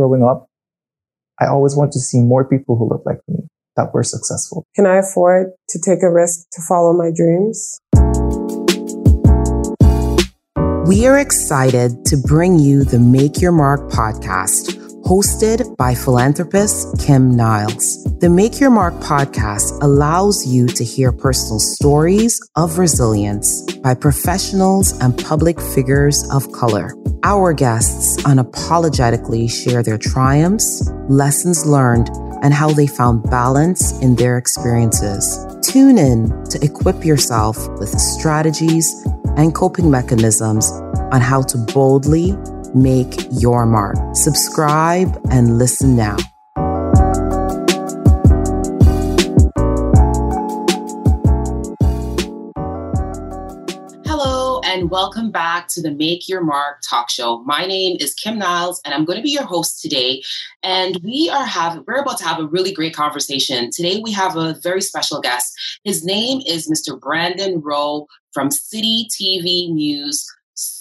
growing up, I always want to see more people who look like me that were successful. Can I afford to take a risk to follow my dreams? We are excited to bring you the Make Your Mark podcast, hosted by philanthropist Kim Niles. The Make Your Mark podcast allows you to hear personal stories of resilience by professionals and public figures of color. Our guests unapologetically share their triumphs, lessons learned, and how they found balance in their experiences. Tune in to equip yourself with strategies and coping mechanisms on how to boldly make your mark. Subscribe and listen now. Hello, and welcome back to the Make Your Mark talk show. My name is Kim Niles, and I'm going to be your host today. And we are having we're about to have a really great conversation today. We have a very special guest. His name is Mr. Brandon Rowe from City TV News.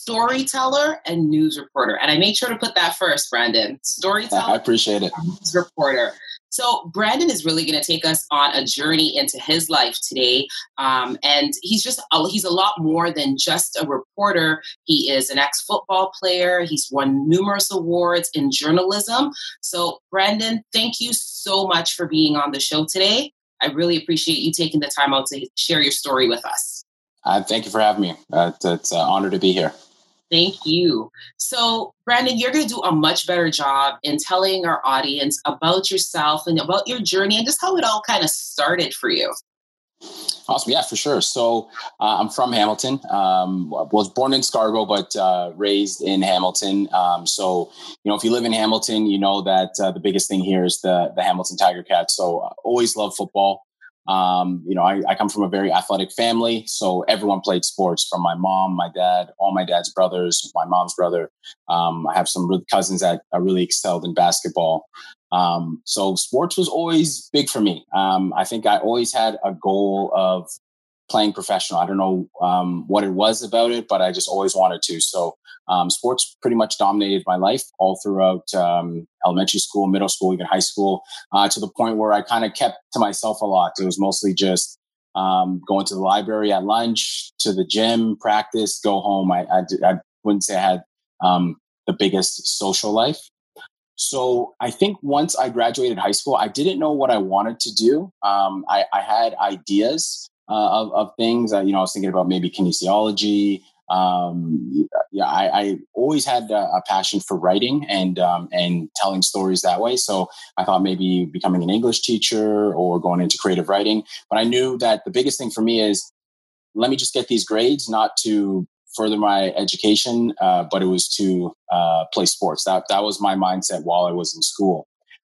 Storyteller and news reporter. And I made sure to put that first, Brandon. Storyteller. I appreciate it. News reporter. So, Brandon is really going to take us on a journey into his life today. Um, and he's just, a, he's a lot more than just a reporter. He is an ex football player. He's won numerous awards in journalism. So, Brandon, thank you so much for being on the show today. I really appreciate you taking the time out to share your story with us. Uh, thank you for having me. Uh, it's an honor to be here. Thank you. So, Brandon, you're going to do a much better job in telling our audience about yourself and about your journey and just how it all kind of started for you. Awesome. Yeah, for sure. So uh, I'm from Hamilton. Um, was born in Scarborough, but uh, raised in Hamilton. Um, so, you know, if you live in Hamilton, you know that uh, the biggest thing here is the, the Hamilton Tiger Cats. So uh, always love football. Um, you know, I, I, come from a very athletic family, so everyone played sports from my mom, my dad, all my dad's brothers, my mom's brother. Um, I have some cousins that are really excelled in basketball. Um, so sports was always big for me. Um, I think I always had a goal of playing professional. I don't know um, what it was about it, but I just always wanted to. So um, sports pretty much dominated my life all throughout um, elementary school, middle school, even high school, uh, to the point where I kind of kept to myself a lot. It was mostly just um, going to the library at lunch, to the gym, practice, go home. I, I, I wouldn't say I had um, the biggest social life. So I think once I graduated high school, I didn't know what I wanted to do. Um, I, I, had ideas, uh, of, of things. Uh, you know, I was thinking about maybe kinesiology. Um, yeah, I, I, always had a, a, passion for writing and um, and telling stories that way. So I thought maybe becoming an English teacher or going into creative writing. But I knew that the biggest thing for me is let me just get these grades, not to further my education, uh, but it was to uh, play sports. That that was my mindset while I was in school.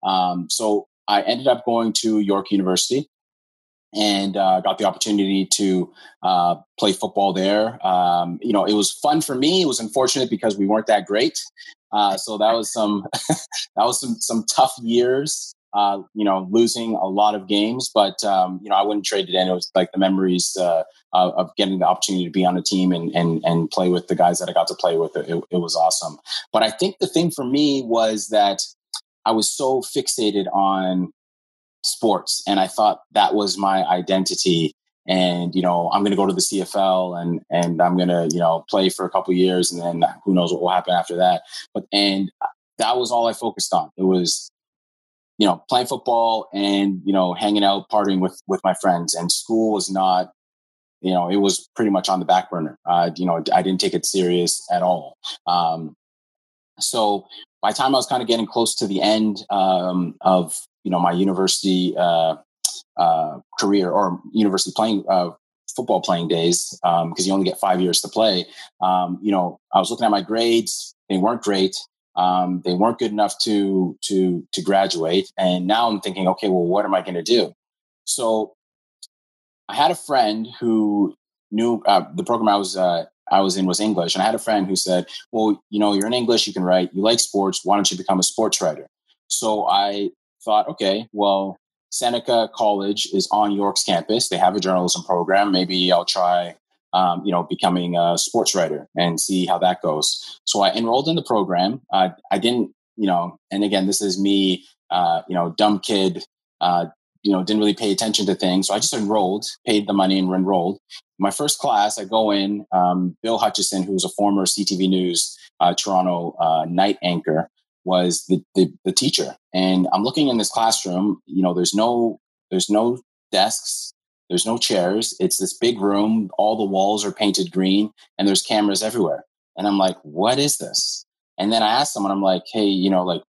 Um, so I ended up going to York University and uh, got the opportunity to uh, play football there. Um, you know, it was fun for me. It was unfortunate because we weren't that great. Uh, so that was some that was some some tough years. Uh, you know, losing a lot of games, but um, you know, I wouldn't trade it in. It was like the memories uh, of getting the opportunity to be on a team and and and play with the guys that I got to play with. It, it was awesome. But I think the thing for me was that I was so fixated on sports. And I thought that was my identity. And, you know, I'm going to go to the CFL and, and I'm going to, you know, play for a couple years and then who knows what will happen after that. But, and that was all I focused on. It was, you know, playing football and, you know, hanging out, partying with, with my friends and school was not, you know, it was pretty much on the back burner. Uh, you know, I didn't take it serious at all. Um, so by the time I was kind of getting close to the end um, of you know my university uh, uh, career or university playing uh, football playing days because um, you only get five years to play. Um, you know, I was looking at my grades; they weren't great. Um, they weren't good enough to to to graduate, and now I'm thinking, okay, well, what am I going to do? So, I had a friend who knew uh, the program I was uh, I was in was English, and I had a friend who said, "Well, you know, you're in English, you can write, you like sports. Why don't you become a sports writer?" So I thought, okay, well, Seneca College is on York's campus. They have a journalism program. Maybe I'll try, um, you know, becoming a sports writer and see how that goes. So I enrolled in the program. I didn't you know, and again, this is me, uh, you know, dumb kid, uh, you know, didn't really pay attention to things. So I just enrolled, paid the money and enrolled. My first class, I go in, um, Bill Hutchison, who's a former CTV News uh, Toronto uh, night anchor, was the, the, the teacher. And I'm looking in this classroom, you know, there's no, there's no desks, there's no chairs. It's this big room. All the walls are painted green and there's cameras everywhere. And I'm like, what is this? And then I asked someone, I'm like, hey, you know, like,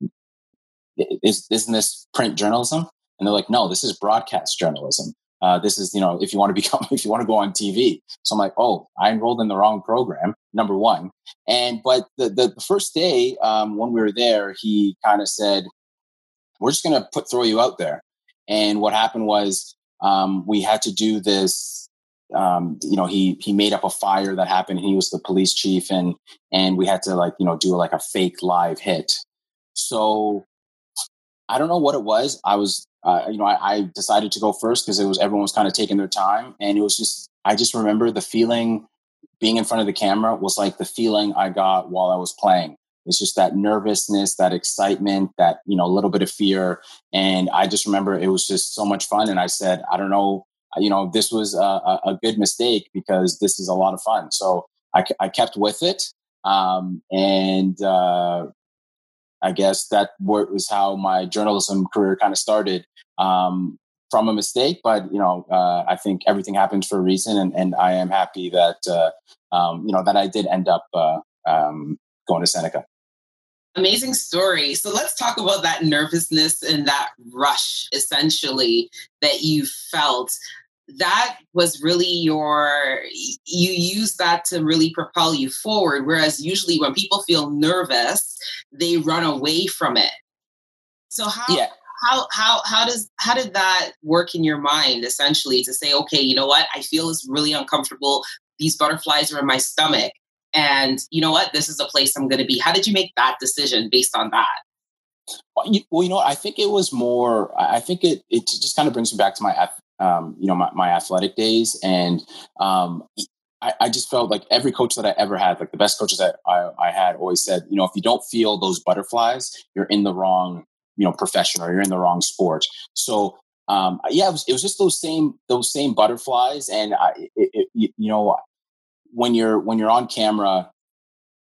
is, isn't this print journalism? And they're like, no, this is broadcast journalism. Uh, this is, you know, if you want to become, if you want to go on TV. So I'm like, oh, I enrolled in the wrong program, number one. And, but the, the, the first day um, when we were there, he kind of said, we're just going to put, throw you out there. And what happened was um, we had to do this um, you know, he he made up a fire that happened. He was the police chief, and and we had to like you know do like a fake live hit. So I don't know what it was. I was uh, you know I, I decided to go first because it was everyone was kind of taking their time, and it was just I just remember the feeling being in front of the camera was like the feeling I got while I was playing. It's just that nervousness, that excitement, that you know a little bit of fear, and I just remember it was just so much fun. And I said, I don't know you know, this was a, a, good mistake because this is a lot of fun. So I, I kept with it. Um, and uh, I guess that was how my journalism career kind of started um, from a mistake. But, you know, uh, I think everything happens for a reason. And, and I am happy that, uh, um, you know, that I did end up uh, um, going to Seneca. Amazing story. So let's talk about that nervousness and that rush essentially that you felt that was really your you use that to really propel you forward whereas usually when people feel nervous they run away from it. So how yeah. how how how does how did that work in your mind essentially to say okay you know what? I feel is really uncomfortable. These butterflies are in my stomach and you know what? This is a place i'm going to be. How did you make that decision based on that? Well you, well, you know, I think it was more. I think it it just kind of brings me back to my um, you know, my, my athletic days. And um, I, I, just felt like every coach that I ever had, like the best coaches that I, I had always said, you know, if you don't feel those butterflies, you're in the wrong, you know, profession or you're in the wrong sport. So um, yeah, it was, it was just those same, those same butterflies. And I, it, it, you know, when you're, when you're on camera,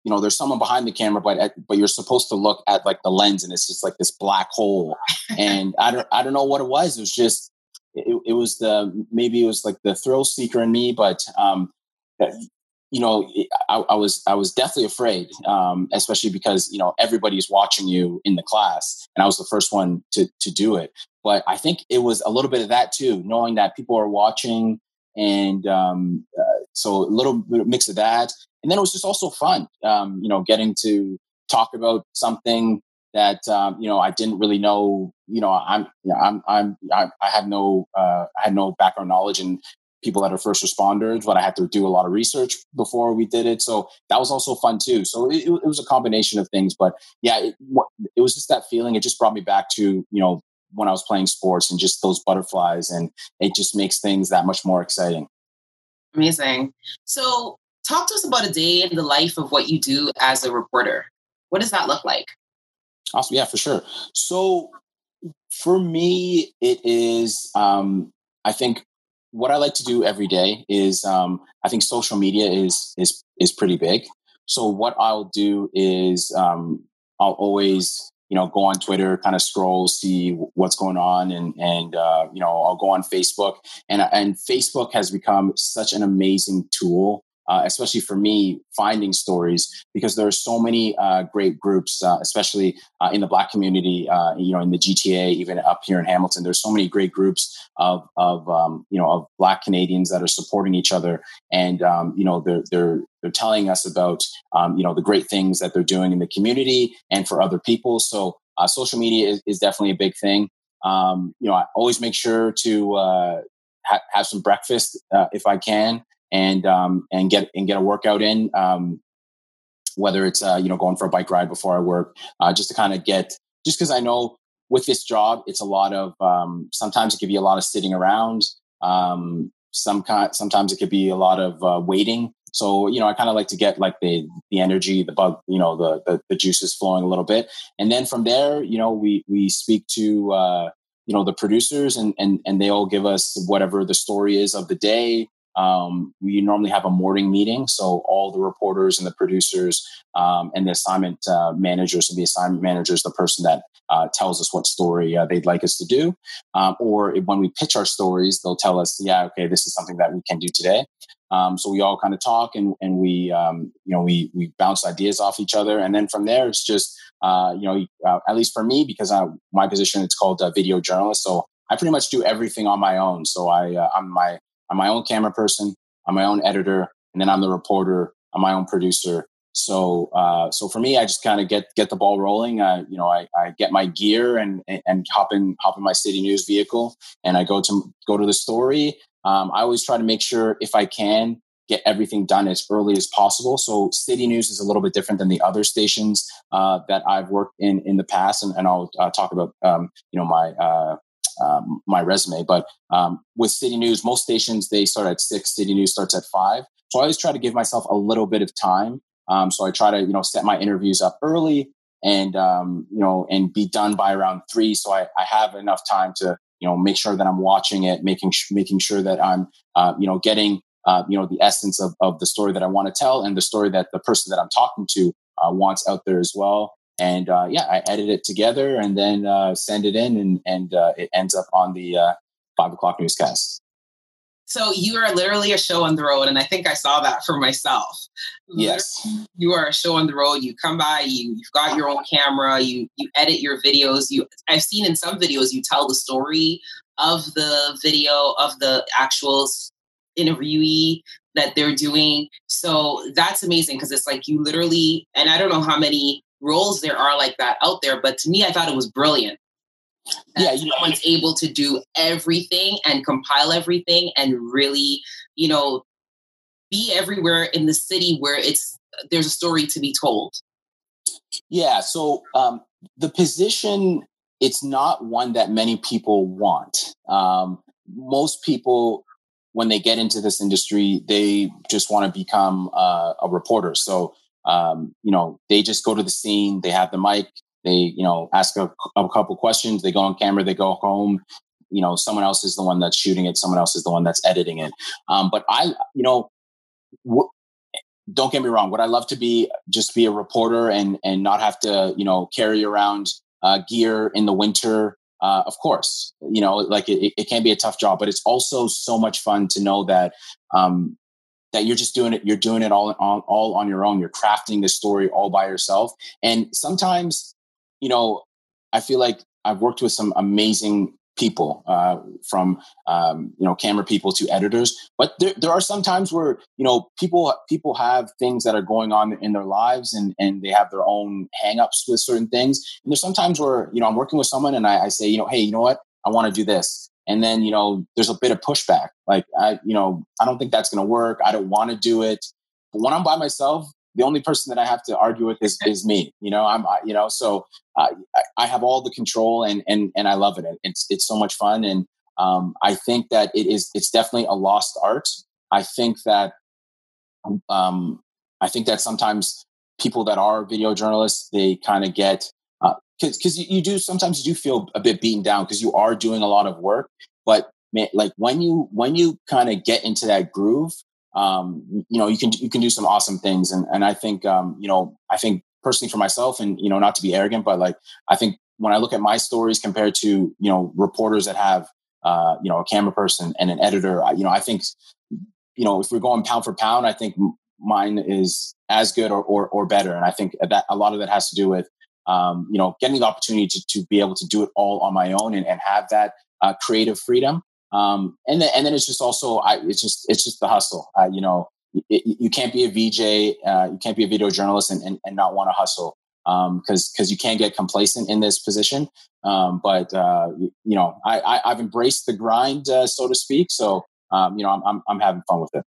you know, there's someone behind the camera, but but you're supposed to look at like the lens, and it's just like this black hole. and I don't I don't know what it was. It was just it, it was the maybe it was like the thrill seeker in me, but um, you know, I, I, was I was definitely afraid, um, especially because you know everybody's watching you in the class, and I was the first one to to do it. But I think it was a little bit of that too, knowing that people are watching, and um, uh, so a little mix of that, and then it was just also fun, um, you know, getting to talk about something that um, you know I didn't really know. You know, I'm you know, I'm I'm I, had no uh, I had no background knowledge in people that are first responders, but I had to do a lot of research before we did it. So that was also fun too. So it, it was a combination of things, but yeah, it, it was just that feeling. It just brought me back to you know when I was playing sports and just those butterflies, and it just makes things that much more exciting. Amazing. So talk to us about a day in the life of what you do as a reporter. What does that look like? Awesome. Yeah, for sure. So for me, it is, um, I think what I like to do every day is, um, I think social media is, is, is pretty big. So what I'll do is, um, I'll always, you know, go on Twitter, kind of scroll, see what's going on, and and uh, you know, I'll go on Facebook, and and Facebook has become such an amazing tool uh, especially for me, finding stories because there are so many uh, great groups, uh, especially uh, in the Black community. Uh, you know, in the GTA, even up here in Hamilton, there's so many great groups of of um, you know of Black Canadians that are supporting each other, and um, you know they're they're they're telling us about um, you know the great things that they're doing in the community and for other people. So uh, social media is, is, definitely a big thing. Um, you know, I always make sure to ha- have some breakfast if I can and um, and get and get a workout in. Um, whether it's uh, you know going for a bike ride before I work, uh, just to kind of get just because I know with this job it's a lot of um, sometimes it could be a lot of sitting around. Um, some kind, sometimes it could be a lot of uh, waiting So, you know, I kind of like to get like the the energy, the bug, you know, the, the, the juices flowing a little bit. And then from there, you know, we we speak to uh, you know, the producers and and and they all give us whatever the story is of the day. Um, we normally have a morning meeting, so all the reporters and the producers um, and the assignment uh, managers. So the assignment manager is the person that uh, tells us what story uh, they'd like us to do. Um, or when we pitch our stories, they'll tell us, "Yeah, okay, this is something that we can do today." Um, so we all kind of talk and, and we, um, you know, we, we bounce ideas off each other. And then from there, it's just, uh, you know, uh, at least for me, because I, my position, it's called a video journalist. So I pretty much do everything on my own. So I, uh, I'm my, I'm my own camera person. I'm my own editor. And then I'm the reporter. I'm my own producer. So, uh, so for me, I just kind of get get the ball rolling. Uh, you know, I, I get my gear and and hop in hop in my city news vehicle, and I go to go to the story. Um, I always try to make sure if I can get everything done as early as possible. So City News is a little bit different than the other stations uh, that I've worked in in the past, and, and I'll uh, talk about um, you know my uh, um, my resume. But um, with City News, most stations they start at six. City News starts at five. So I always try to give myself a little bit of time. Um, so I try to you know set my interviews up early and um, you know and be done by around three. So I, I have enough time to you know make sure that i'm watching it making making sure that i'm uh, you know getting uh, you know the essence of, of the story that i want to tell and the story that the person that i'm talking to uh, wants out there as well and uh, yeah i edit it together and then uh, send it in and and uh, it ends up on the five o'clock newscast so you are literally a show on the road, and I think I saw that for myself. Yes, you are a show on the road. You come by, you you've got your own camera, you you edit your videos. You I've seen in some videos you tell the story of the video of the actual interviewee that they're doing. So that's amazing because it's like you literally, and I don't know how many roles there are like that out there, but to me, I thought it was brilliant yeah, you someone's know, able to do everything and compile everything and really, you know, be everywhere in the city where it's there's a story to be told. Yeah, so um, the position it's not one that many people want. Um, most people, when they get into this industry, they just want to become uh, a reporter. So um, you know, they just go to the scene, they have the mic, they, you know, ask a, a couple questions. They go on camera. They go home. You know, someone else is the one that's shooting it. Someone else is the one that's editing it. Um, but I, you know, don't get me wrong. Would I love to be just be a reporter and and not have to, you know, carry around uh, gear in the winter? Uh, of course, you know, like it, it can be a tough job, but it's also so much fun to know that um, that you're just doing it you're doing it all on all on your own. You're crafting the story all by yourself. And sometimes you know, I feel like I've worked with some amazing people uh, from um, you know camera people to editors. But there, there are some times where you know people people have things that are going on in their lives and and they have their own hangups with certain things. And there's sometimes where you know i'm working with someone and i, I say you know hey you know what? I want to do this and then you know there's a bit of pushback like i you know i don't think that's going to work i don't want to do it but when i'm by myself the only person that I have to argue with is, is me. You know, I'm, I, you know, so I, I, have all the control and, and, and I love it. It's, it's so much fun. And um, I think that it is, it's definitely a lost art. I think that, um, I think that sometimes people that are video journalists, they kind of get, because you, you do, sometimes you do feel a bit beaten down because you are doing a lot of work, but man, like when you, when you kind of get into that groove, um, you know, you can you can do some awesome things. And and I think um, you know, I think personally for myself, and you know, not to be arrogant, but like I think when I look at my stories compared to you know reporters that have uh, you know a camera person and an editor, you know, I think you know if we're going pound for pound, I think mine is as good or or, or better. And I think that a lot of that has to do with um, you know getting the opportunity to, to be able to do it all on my own and, and have that uh, creative freedom um, and then and then it's just also I it's just it's just the hustle. Uh, you know, it, you can't be a VJ, uh, you can't be a video journalist and, and, and not want to hustle because um, because you can't get complacent in this position. Um, but uh, you, know, I, I have embraced the grind, uh, so to speak. So um, you know, I'm, I'm I'm having fun with it.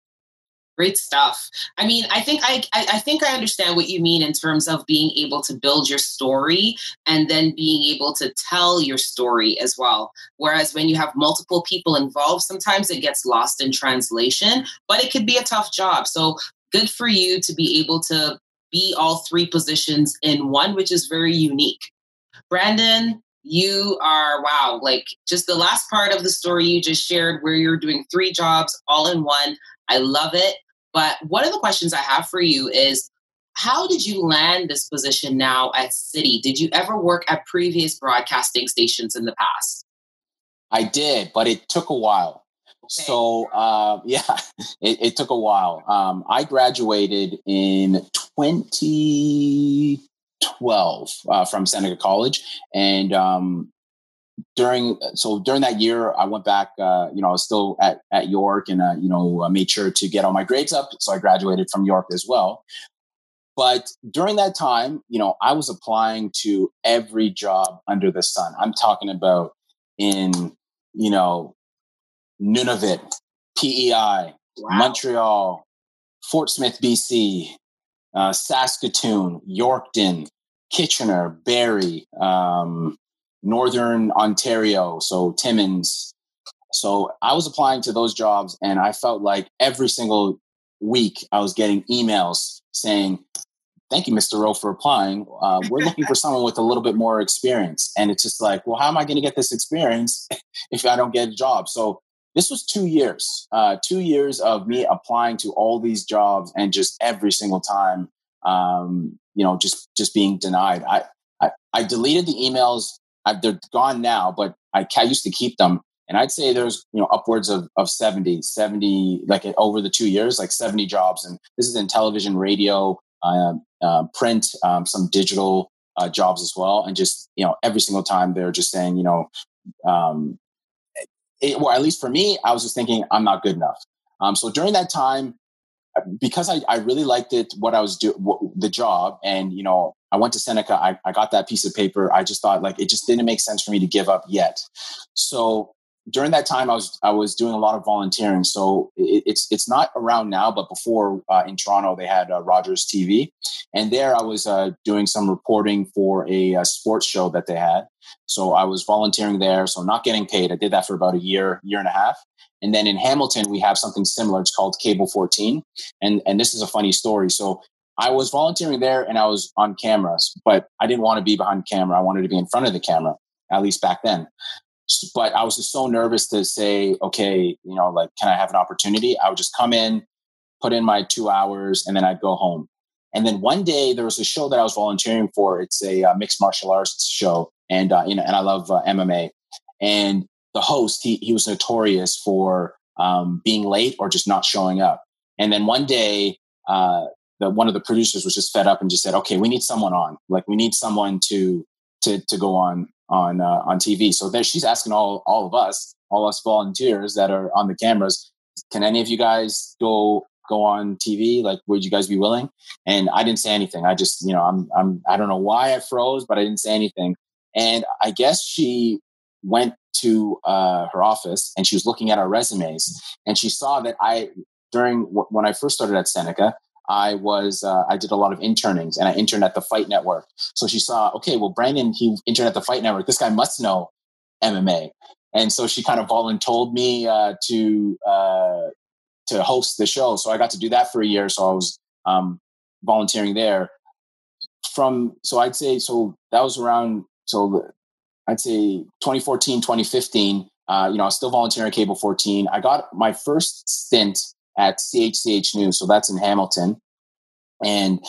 Great stuff. I mean, I think I, I think I understand what you mean in terms of being able to build your story and then being able to tell your story as well. Whereas when you have multiple people involved, sometimes it gets lost in translation, but it could be a tough job. So good for you to be able to be all three positions in one, which is very unique. Brandon, you are wow, like just the last part of the story you just shared where you're doing three jobs all in one. I love it. But one of the questions I have for you is how did you land this position now at City? Did you ever work at previous broadcasting stations in the past? I did, but it took a while. Okay. So uh, yeah, it, it, took a while. Um, I graduated in 2012 uh, from Seneca College, and um, during so during that year, I went back. Uh, you know, I was still at at York, and uh, you know, I made sure to get all my grades up. So I graduated from York as well. But during that time, you know, I was applying to every job under the sun. I'm talking about in you know, Nunavut, PEI, wow. Montreal, Fort Smith, BC, uh, Saskatoon, Yorkton, Kitchener, Barrie, um, Northern Ontario, so Timmins. So I was applying to those jobs, and I felt like every single week I was getting emails saying, thank you, Mr. Rowe, for applying. Uh, we're looking for someone with a little bit more experience. And it's just like, well, how am I going to get this experience if I don't get a job? So this was two years, uh, two years of me applying to all these jobs and just every single time, um, you know, just, just being denied. I, I, I deleted the emails. I, they're gone now, but I, I used to keep them. And I'd say there's, you know, upwards of, of 70, 70, like over the two years, like 70 jobs. And this is in television, radio, uh, uh, print, um, some digital uh, jobs as well. And just, you know, every single time they're just saying, you know, um, it, well, at least for me, I was just thinking I'm not good enough. Um, so during that time, uh, because I, I really liked it, what I was doing, the job, and you know, I went to Seneca. I, I got that piece of paper. I just thought like it just didn't make sense for me to give up yet. So during that time, I was I was doing a lot of volunteering. So it, it's it's not around now, but before uh, in Toronto they had uh, Rogers TV, and there I was uh, doing some reporting for a, a, sports show that they had. So I was volunteering there, so not getting paid. I did that for about a year, year and a half. And then in Hamilton, we have something similar. It's called Cable 14, and and this is a funny story. So I was volunteering there, and I was on cameras, but I didn't want to be behind camera. I wanted to be in front of the camera, at least back then but I was just so nervous to say, okay, you know, like, can I have an opportunity? I would just come in, put in my two hours, and then I'd go home. And then one day there was a show that I was volunteering for. It's a uh, mixed martial arts show, and uh, you know, and I love uh, MMA. And the host, he he was notorious for um, being late or just not showing up. And then one day, uh, the one of the producers was just fed up and just said, "Okay, we need someone on. Like, we need someone to to to go on on uh, on TV. So there, she's asking all all of us, all us volunteers that are on the cameras, can any of you guys go go on TV? Like, would you guys be willing? And I didn't say anything. I just, you know, I'm I'm I don't know why I froze, but I didn't say anything. And I guess she went to uh, her office and she was looking at our resumes and she saw that I during when I first started at Seneca, I was uh, I did a lot of internings and I interned at the Fight Network. So she saw, okay, well, Brandon he interned at the Fight Network. This guy must know MMA, and so she kind of volunteered me uh, to uh, to host the show. So I got to do that for a year. So I was um, volunteering there. From so I'd say so that was around so I'd say 2014 2015. Uh, you know, I was still volunteering at Cable 14. I got my first stint at CHCH News. So that's in Hamilton. And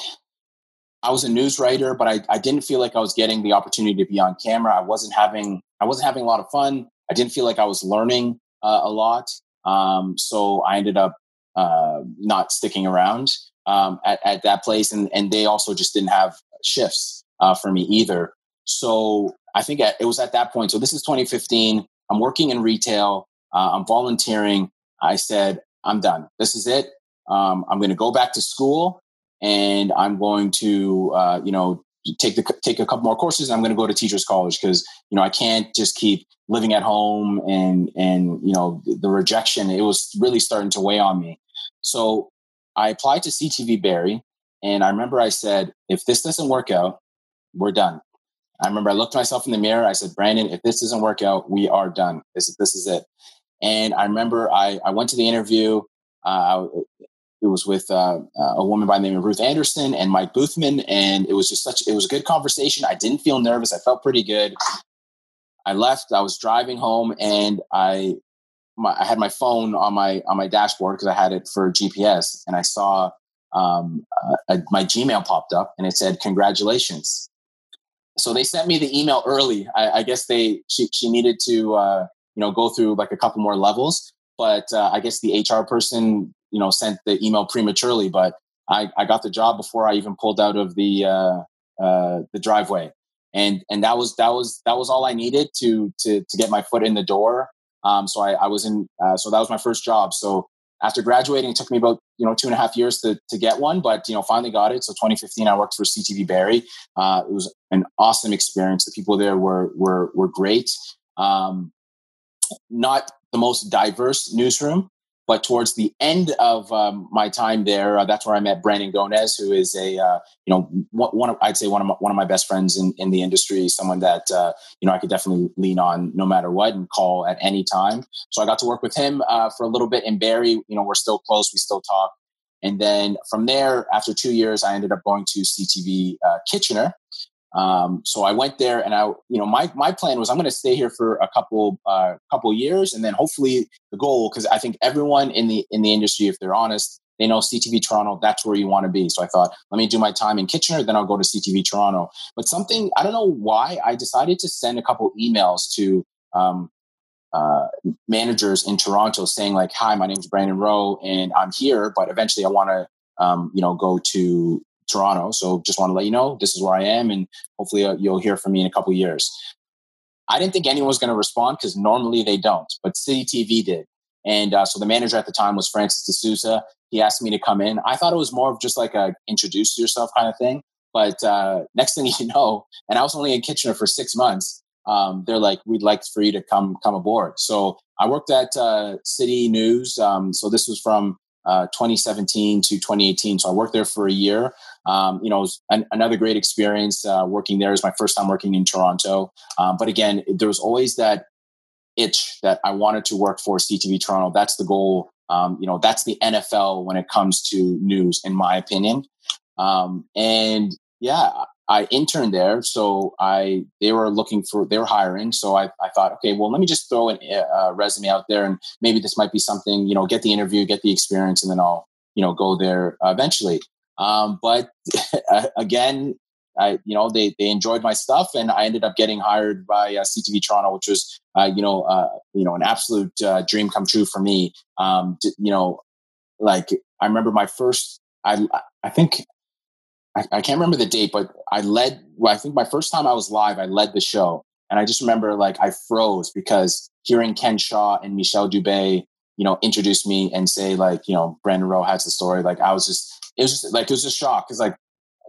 I was a news writer, but I, I didn't feel like I was getting the opportunity to be on camera. I wasn't having I wasn't having a lot of fun. I didn't feel like I was learning uh, a lot. Um, so I ended up uh, not sticking around um, at, at that place, and and they also just didn't have shifts uh, for me either. So I think it was at that point. So this is 2015. I'm working in retail. Uh, I'm volunteering. I said I'm done. This is it. Um, I'm going to go back to school and I'm going to, uh, you know, take the take a couple more courses. I'm going to go to teachers college because you know I can't just keep living at home and and you know the, the rejection. It was really starting to weigh on me. So I applied to CTV Barrie, and I remember I said, if this doesn't work out, we're done. I remember I looked myself in the mirror. I said, Brandon, if this doesn't work out, we are done. This this is it. And I remember I, I went to the interview. Uh, it was with uh, uh, a woman by the name of Ruth Anderson and Mike Boothman, and it was just such it was a good conversation. I didn't feel nervous. I felt pretty good. I left. I was driving home, and I my, I had my phone on my on my dashboard because I had it for GPS, and I saw um, uh, my Gmail popped up, and it said congratulations. So they sent me the email early. I, I guess they she she needed to uh, you know go through like a couple more levels, but uh, I guess the HR person you know sent the email prematurely. But I, I got the job before I even pulled out of the uh, uh, the driveway, and and that was that was that was all I needed to to to get my foot in the door um, so I, I, was in, uh, so that was my first job. So after graduating, it took me about, you know, two and a half years to, to get one, but, you know, finally got it. So 2015, I worked for CTV Barrie. Uh, it was an awesome experience. The people there were, were, were great. Um, not the most diverse newsroom, but towards the end of um, my time there, uh, that's where I met Brandon Gonez, who is a uh, you know one of I'd say one of my, one of my best friends in, in the industry, someone that uh, you know I could definitely lean on no matter what and call at any time. So I got to work with him uh, for a little bit in Barrie. You know, we're still close, we still talk. And then from there, after two years, I ended up going to CTV uh, Kitchener, um, so I went there, and I, you know, my my plan was I'm going to stay here for a couple uh, couple years, and then hopefully the goal, because I think everyone in the in the industry, if they're honest, they know CTV Toronto. That's where you want to be. So I thought, let me do my time in Kitchener, then I'll go to CTV Toronto. But something I don't know why I decided to send a couple emails to um, uh, managers in Toronto saying like, "Hi, my name is Brandon Rowe, and I'm here, but eventually I want to, um, you know, go to Toronto. So just want to let you know this is where I am, and hopefully uh, you'll hear from me in a couple years. I didn't think anyone was going to respond because normally they don't, but City TV did. And uh, so the manager at the time was Francis D'Souza. He asked me to come in. I thought it was more of just like a introduce yourself kind of thing. But uh, next thing you know, and I was only in Kitchener for six months. Um, they're like, we'd like for you to come come aboard. So I worked at uh, City News. Um, so this was from uh, 2017 to 2018. So I worked there for a year. Um, you know, an, another great experience uh, working there. Was my first time working in Toronto. Um, but again, there was always that itch that I wanted to work for CTV Toronto. That's the goal. Um, you know, that's the NFL when it comes to news, in my opinion. Um, and yeah, I interned there, so I they were looking for they were hiring. So I, I thought, okay, well, let me just throw a uh, resume out there, and maybe this might be something. You know, get the interview, get the experience, and then I'll you know go there eventually. Um, but again, I you know they they enjoyed my stuff, and I ended up getting hired by uh, CTV Toronto, which was uh, you know uh, you know an absolute uh, dream come true for me. Um, you know, like I remember my first I I think I, I, can't remember the date, but I led, well, I think my first time I was live, I led the show. And I just remember like I froze because hearing Ken Shaw and Michelle Dubé, you know, introduce me and say like, you know, Brandon Rowe has the story. Like I was just, it was just like, it was a shock. Cause like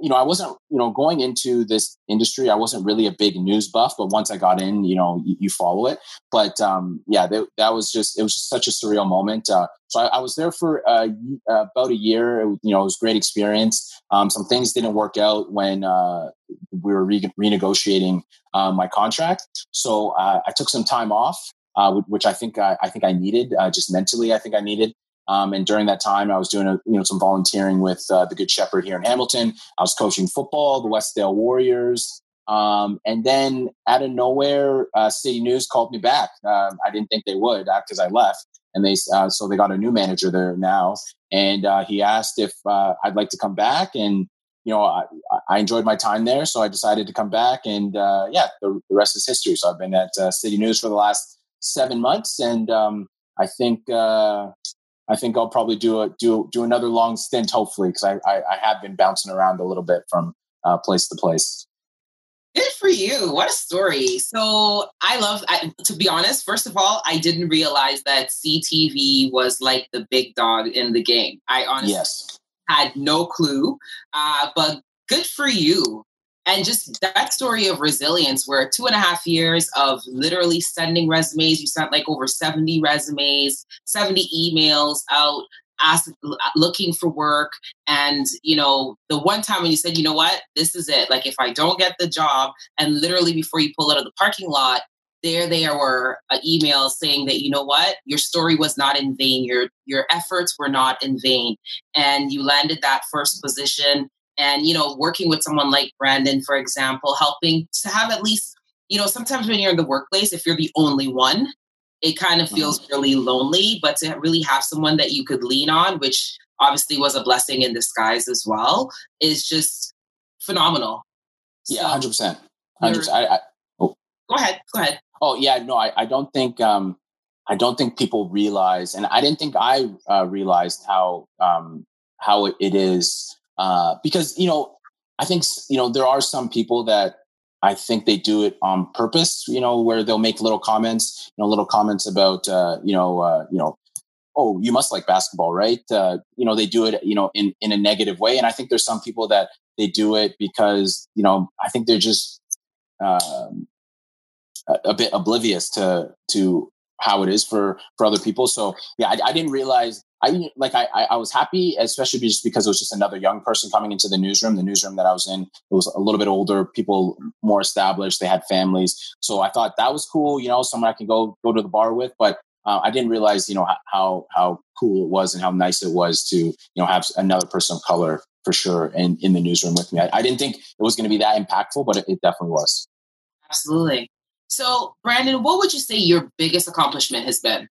you know, I wasn't, you know, going into this industry, I wasn't really a big news buff, but once I got in, you know, you, you follow it. But um, yeah, that, that was just, it was just such a surreal moment. Uh, so I, I, was there for uh, about a year. It, you know, it was great experience. Um, some things didn't work out when uh, we were re- renegotiating uh, my contract. So uh, I took some time off. Uh, which I think I, I think I needed, uh, just mentally. I think I needed, um, and during that time, I was doing a, you know some volunteering with uh, the Good Shepherd here in Hamilton. I was coaching football, the Westdale Warriors, um, and then out of nowhere, uh, City News called me back. Uh, I didn't think they would because uh, I left, and they uh, so they got a new manager there now, and uh, he asked if I'd like to come back, and you know I, I, enjoyed my time there, so I decided to come back, and yeah, the, the, rest is history. So I've been at City News for the last seven months, and um, I think I think I'll probably do a do do another long stint, hopefully, because I, I, I have been bouncing around a little bit from uh, place to place. Good for you! What a story. So I love. I, to be honest, first of all, I didn't realize that CTV was like the big dog in the game. I honestly yes. had no clue. Uh, but good for you and just that story of resilience where two and a half years of literally sending resumes you sent like over 70 resumes 70 emails out ask, looking for work. And you know the one time when you said you know what? This is it. Like if i don't get the job and literally before you pull out of the parking lot there they were uh, emails saying that you know what? Your story was not in vain. Your your efforts were not in vain. And you landed that first position and you know working with someone like brandon for example helping to have at least you know sometimes when you're in the workplace if you're the only one it kind of feels mm-hmm. really lonely but to really have someone that you could lean on which obviously was a blessing in disguise as well is just phenomenal yeah 100% 100% I, I, oh. go ahead go ahead oh yeah no i, I don't think um i don't think people realize and i didn't think i uh, realized how um how it is uh, because you know I think you know there are some people that I think they do it on purpose. You know, where they'll make little comments, you know, little comments about uh, you know uh, you know oh you must like basketball right uh, you know they do it you know in in a negative way and i think there's some people that they do it because you know i think they're just um, a, a, bit oblivious to to how it is for for other people so yeah i, I didn't realize I like I I was happy, especially just because it was just another young person coming into the newsroom. The newsroom that I was in it was a little bit older, people more established, they had families, so I thought that was cool. You know, someone I can go go to the bar with. But uh, I didn't realize, you know, how how cool it was and how nice it was to you know have another person of color for sure in in the newsroom with me. I, I didn't think it was going to be that impactful, but it, it definitely was. Absolutely. So, Brandon, what would you say your biggest accomplishment has been?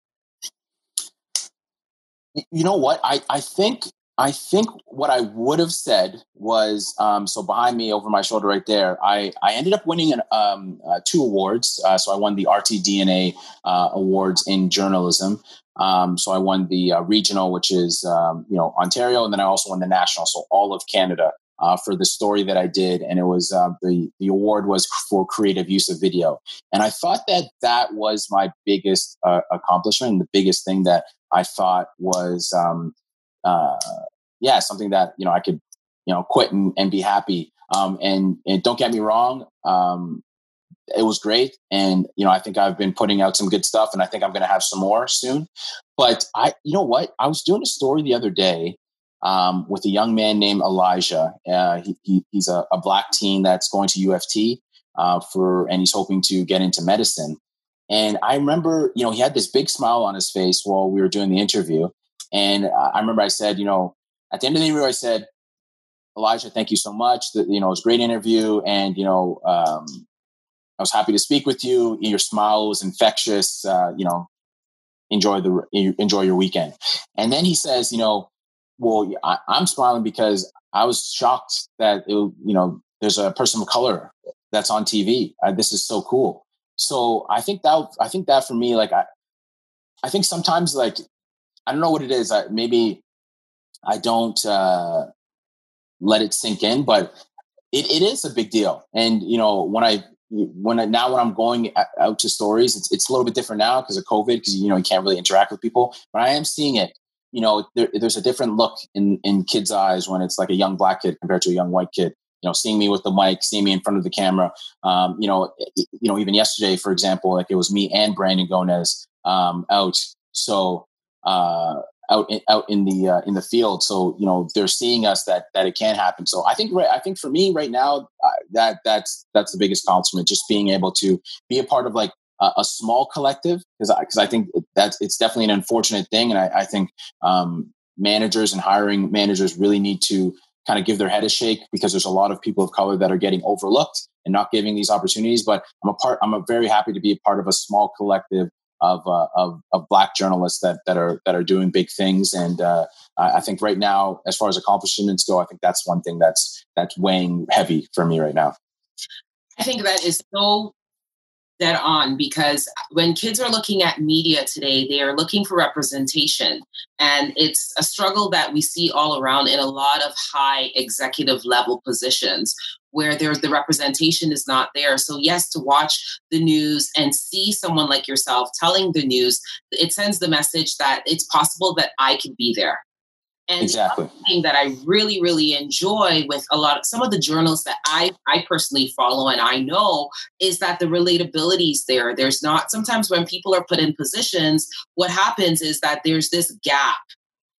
you know what? I, I think I think what I would have said was um, so behind me over my shoulder right there. I, I ended up winning an, um, uh, two awards. Uh, so I won the RTDNA uh, awards in journalism. Um, so I won the uh, regional, which is um, you know Ontario, and then I also won the national, so all of Canada. Uh, for the story that I did, and it was uh, the the award was for creative use of video, and I thought that that was my biggest accomplishment, and the biggest thing that I thought was, um, uh, yeah, something that you know I could, you know, quit and, and be happy. Um, and, and don't get me wrong, um, it was great, and you know I think I've been putting out some good stuff, and I think I'm going to have some more soon. But I, you know what, I was doing a story the other day um, with a young man named Elijah. Uh, he, he, he's a, a, black teen that's going to UFT uh, for, and he's hoping to get into medicine. And I remember, you know, he had this big smile on his face while we were doing the interview. And I remember I said, you know, at the end of the interview, I said, Elijah, thank you so much. That you know, it was a great interview, and you know, um, I was happy to speak with you. Your smile was infectious. Uh, you know, enjoy the enjoy your weekend. And then he says, you know, well, I, am smiling because I was shocked that it, you know there's a person of color that's on TV. Uh, this is so cool. So I think that I think that for me, like I, I think sometimes like I don't know what it is. I, maybe I don't uh, let it sink in, but it, it is a big deal. And you know, when I when I, now when I'm going out to stories, it's it's a little bit different now because of COVID, because you know you can't really interact with people. But I am seeing it. You know, there, there's a different look in in kids' eyes when it's like a young black kid compared to a young white kid you know, seeing me with the mic, seeing me in front of the camera. Um, you know, you know, even yesterday, for example, like it was me and Brandon Gonez um, out. So uh, out in, out in the uh, in the field. So you know, they're seeing us that that it can happen. So I think right, I think for me right now, uh, that that's that's the biggest compliment Just being able to be a part of like a, a small collective because I, I, think that's it's definitely an unfortunate thing, and I, I think um, managers and hiring managers really need to kind of give their head a shake because there's a lot of people of color that are getting overlooked and not giving these opportunities. But I'm a part. I'm a very happy to be a part of a small collective of uh, of, of black journalists that that are that are doing big things. And uh, I think right now, as far as accomplishments go, I think that's one thing that's that's weighing heavy for me right now. I think that is so dead on because when kids are looking at media today, they are looking for representation. And it's a struggle that we see all around in a lot of high executive level positions where there's the representation is not there. So yes, to watch the news and see someone like yourself telling the news, it sends the message that it's possible that I could be there. And exactly. thing that I really, really enjoy with a lot of some of the journals that I I personally follow and I know is that the relatability is there. There's not sometimes when people are put in positions, what happens is that there's this gap.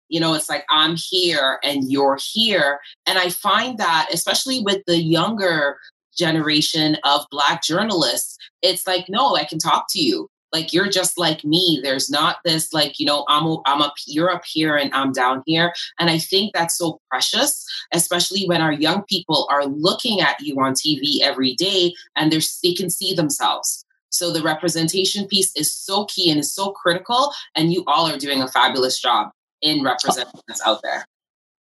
You know, it's like I'm here and you're here. And I find that, especially with the younger generation of black journalists it's like no i can talk to you like you're just like me. There's not this like you know i'm i'm up you're up here and i'm down here. And i think that's so precious especially when our young people are looking at you on tv every day and they're they can see themselves. So the representation piece is so key and is so critical and you all are doing a fabulous job in representing us out there.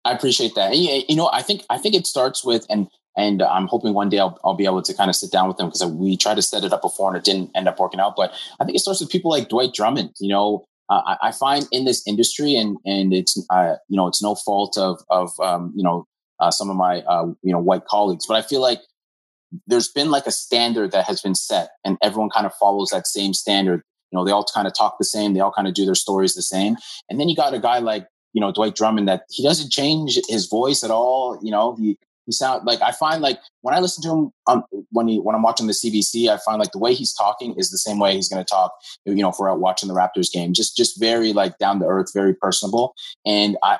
I appreciate that. You know i think i think it starts with and and I'm hoping one day I'll, I'll be able to kind of sit down with them because we tried to set it up before and it didn't end up working out. But I think it starts with people like Dwight Drummond. You know, uh, I, I, find in this industry, and and it's uh, you know it's no fault of of um, you know uh, some of my uh, you know white colleagues, but I feel like there's been like a standard that has been set, and everyone kind of follows that same standard. You know, they all kind of talk the same, they all kind of do their stories the same, and then you got a guy like you know Dwight Drummond that he doesn't change his voice at all. You know, he he sound like I find like when I listen to him um, when he when I'm watching the CBC, I find like the way he's talking is the same way he's going to talk. You know, if we're out watching the Raptors game, just just very like down to earth, very personable. And I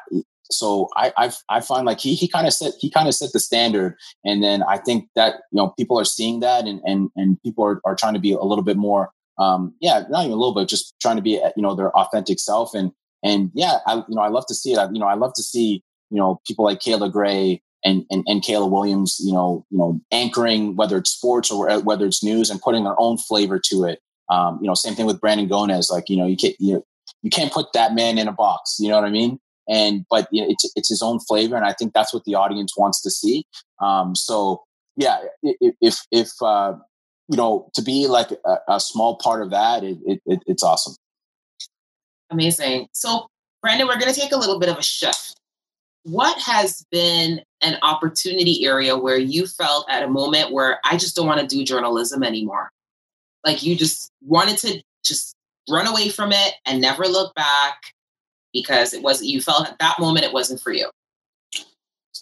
so I I, I find like he he kind of set he kind of set the standard, and then I think that you know people are seeing that, and and and people are are trying to be a little bit more um yeah not even a little bit just trying to be you know their authentic self and and yeah I you know I love to see it I, you know I love to see you know people like Kayla Grey and, and, and Kayla Williams, you know, you know, anchoring whether it's sports or whether it's news and putting their own flavor to it. Um, you know, same thing with Brandon Gonez. Like, you know, you can't you, you can't put that man in a box. You know what I mean? And but you know, it's it's his own flavor, and I think that's what the audience wants to see. Um, so yeah, if if uh, you know to be like a, a small part of that, it, it, it's awesome. Amazing. So Brandon, we're going to take a little bit of a shift what has been an opportunity area where you felt at a moment where I just don't want to do journalism anymore? Like you just wanted to just run away from it and never look back because it was you felt at that moment it wasn't for you.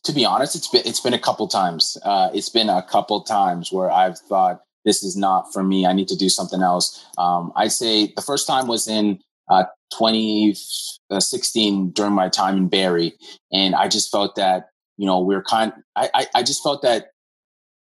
To be honest, it's been it's been a couple times. Uh, it's been a couple times where I've thought this is not for me. I need to do something else. Um, I say the first time was in uh, 2016 during my time in Barrie, and I just felt that you know we are kind. I, I, I just felt that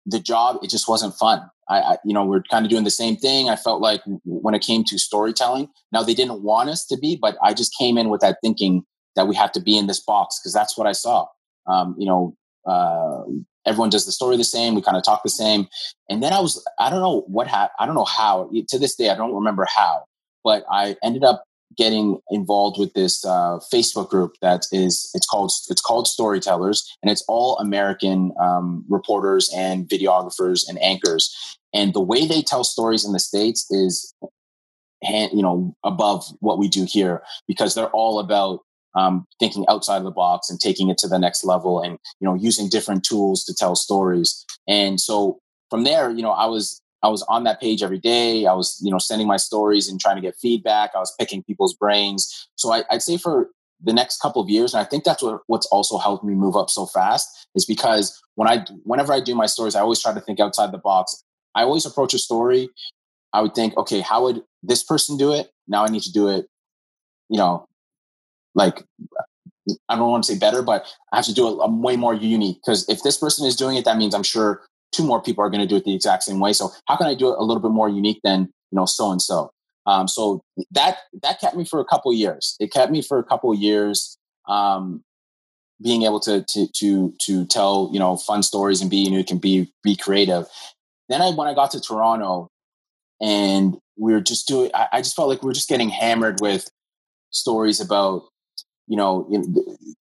the job it just wasn't fun. I, I you know we're kind of doing the same thing. I felt like when it came to storytelling, now they didn't want us to be, but I just came in with that thinking that we have to be in this box because that's what I saw. Um, you know, uh, everyone does the story the same. We kind of talk the same. And then I was, I don't know what happened. I don't know how. To this day, I don't remember how. But I ended up getting involved with this uh, Facebook group that is it's called it's called Storytellers, and it's all American um, reporters and videographers and anchors. And the way they tell stories in the states is, you know, above what we do here because they're all about um, thinking outside of the box and taking it to the next level, and you know, using different tools to tell stories. And so from there, you know, I was I was on that page every day. I was, you know, sending my stories and trying to get feedback. I was picking people's brains. So I, would say for the next couple of years, and I think that's what, what's also helped me move up so fast is because when I, whenever I do my stories, I always try to think outside the box. I always approach a story. I would think, okay, how would this person do it? Now I need to do it, you know, like I don't want to say better, but I have to do it I'm way more unique because if this person is doing it, that means I'm sure two more people are going to do it the exact same way. So how can I do it a little bit more unique than you know so and so? So that that kept me for a couple years. It kept me for a couple years um, being able to to to to tell you know fun stories and be unique and be be creative. Then I when I got to Toronto and we were just doing, I, I just felt like we were just getting hammered with stories about you know,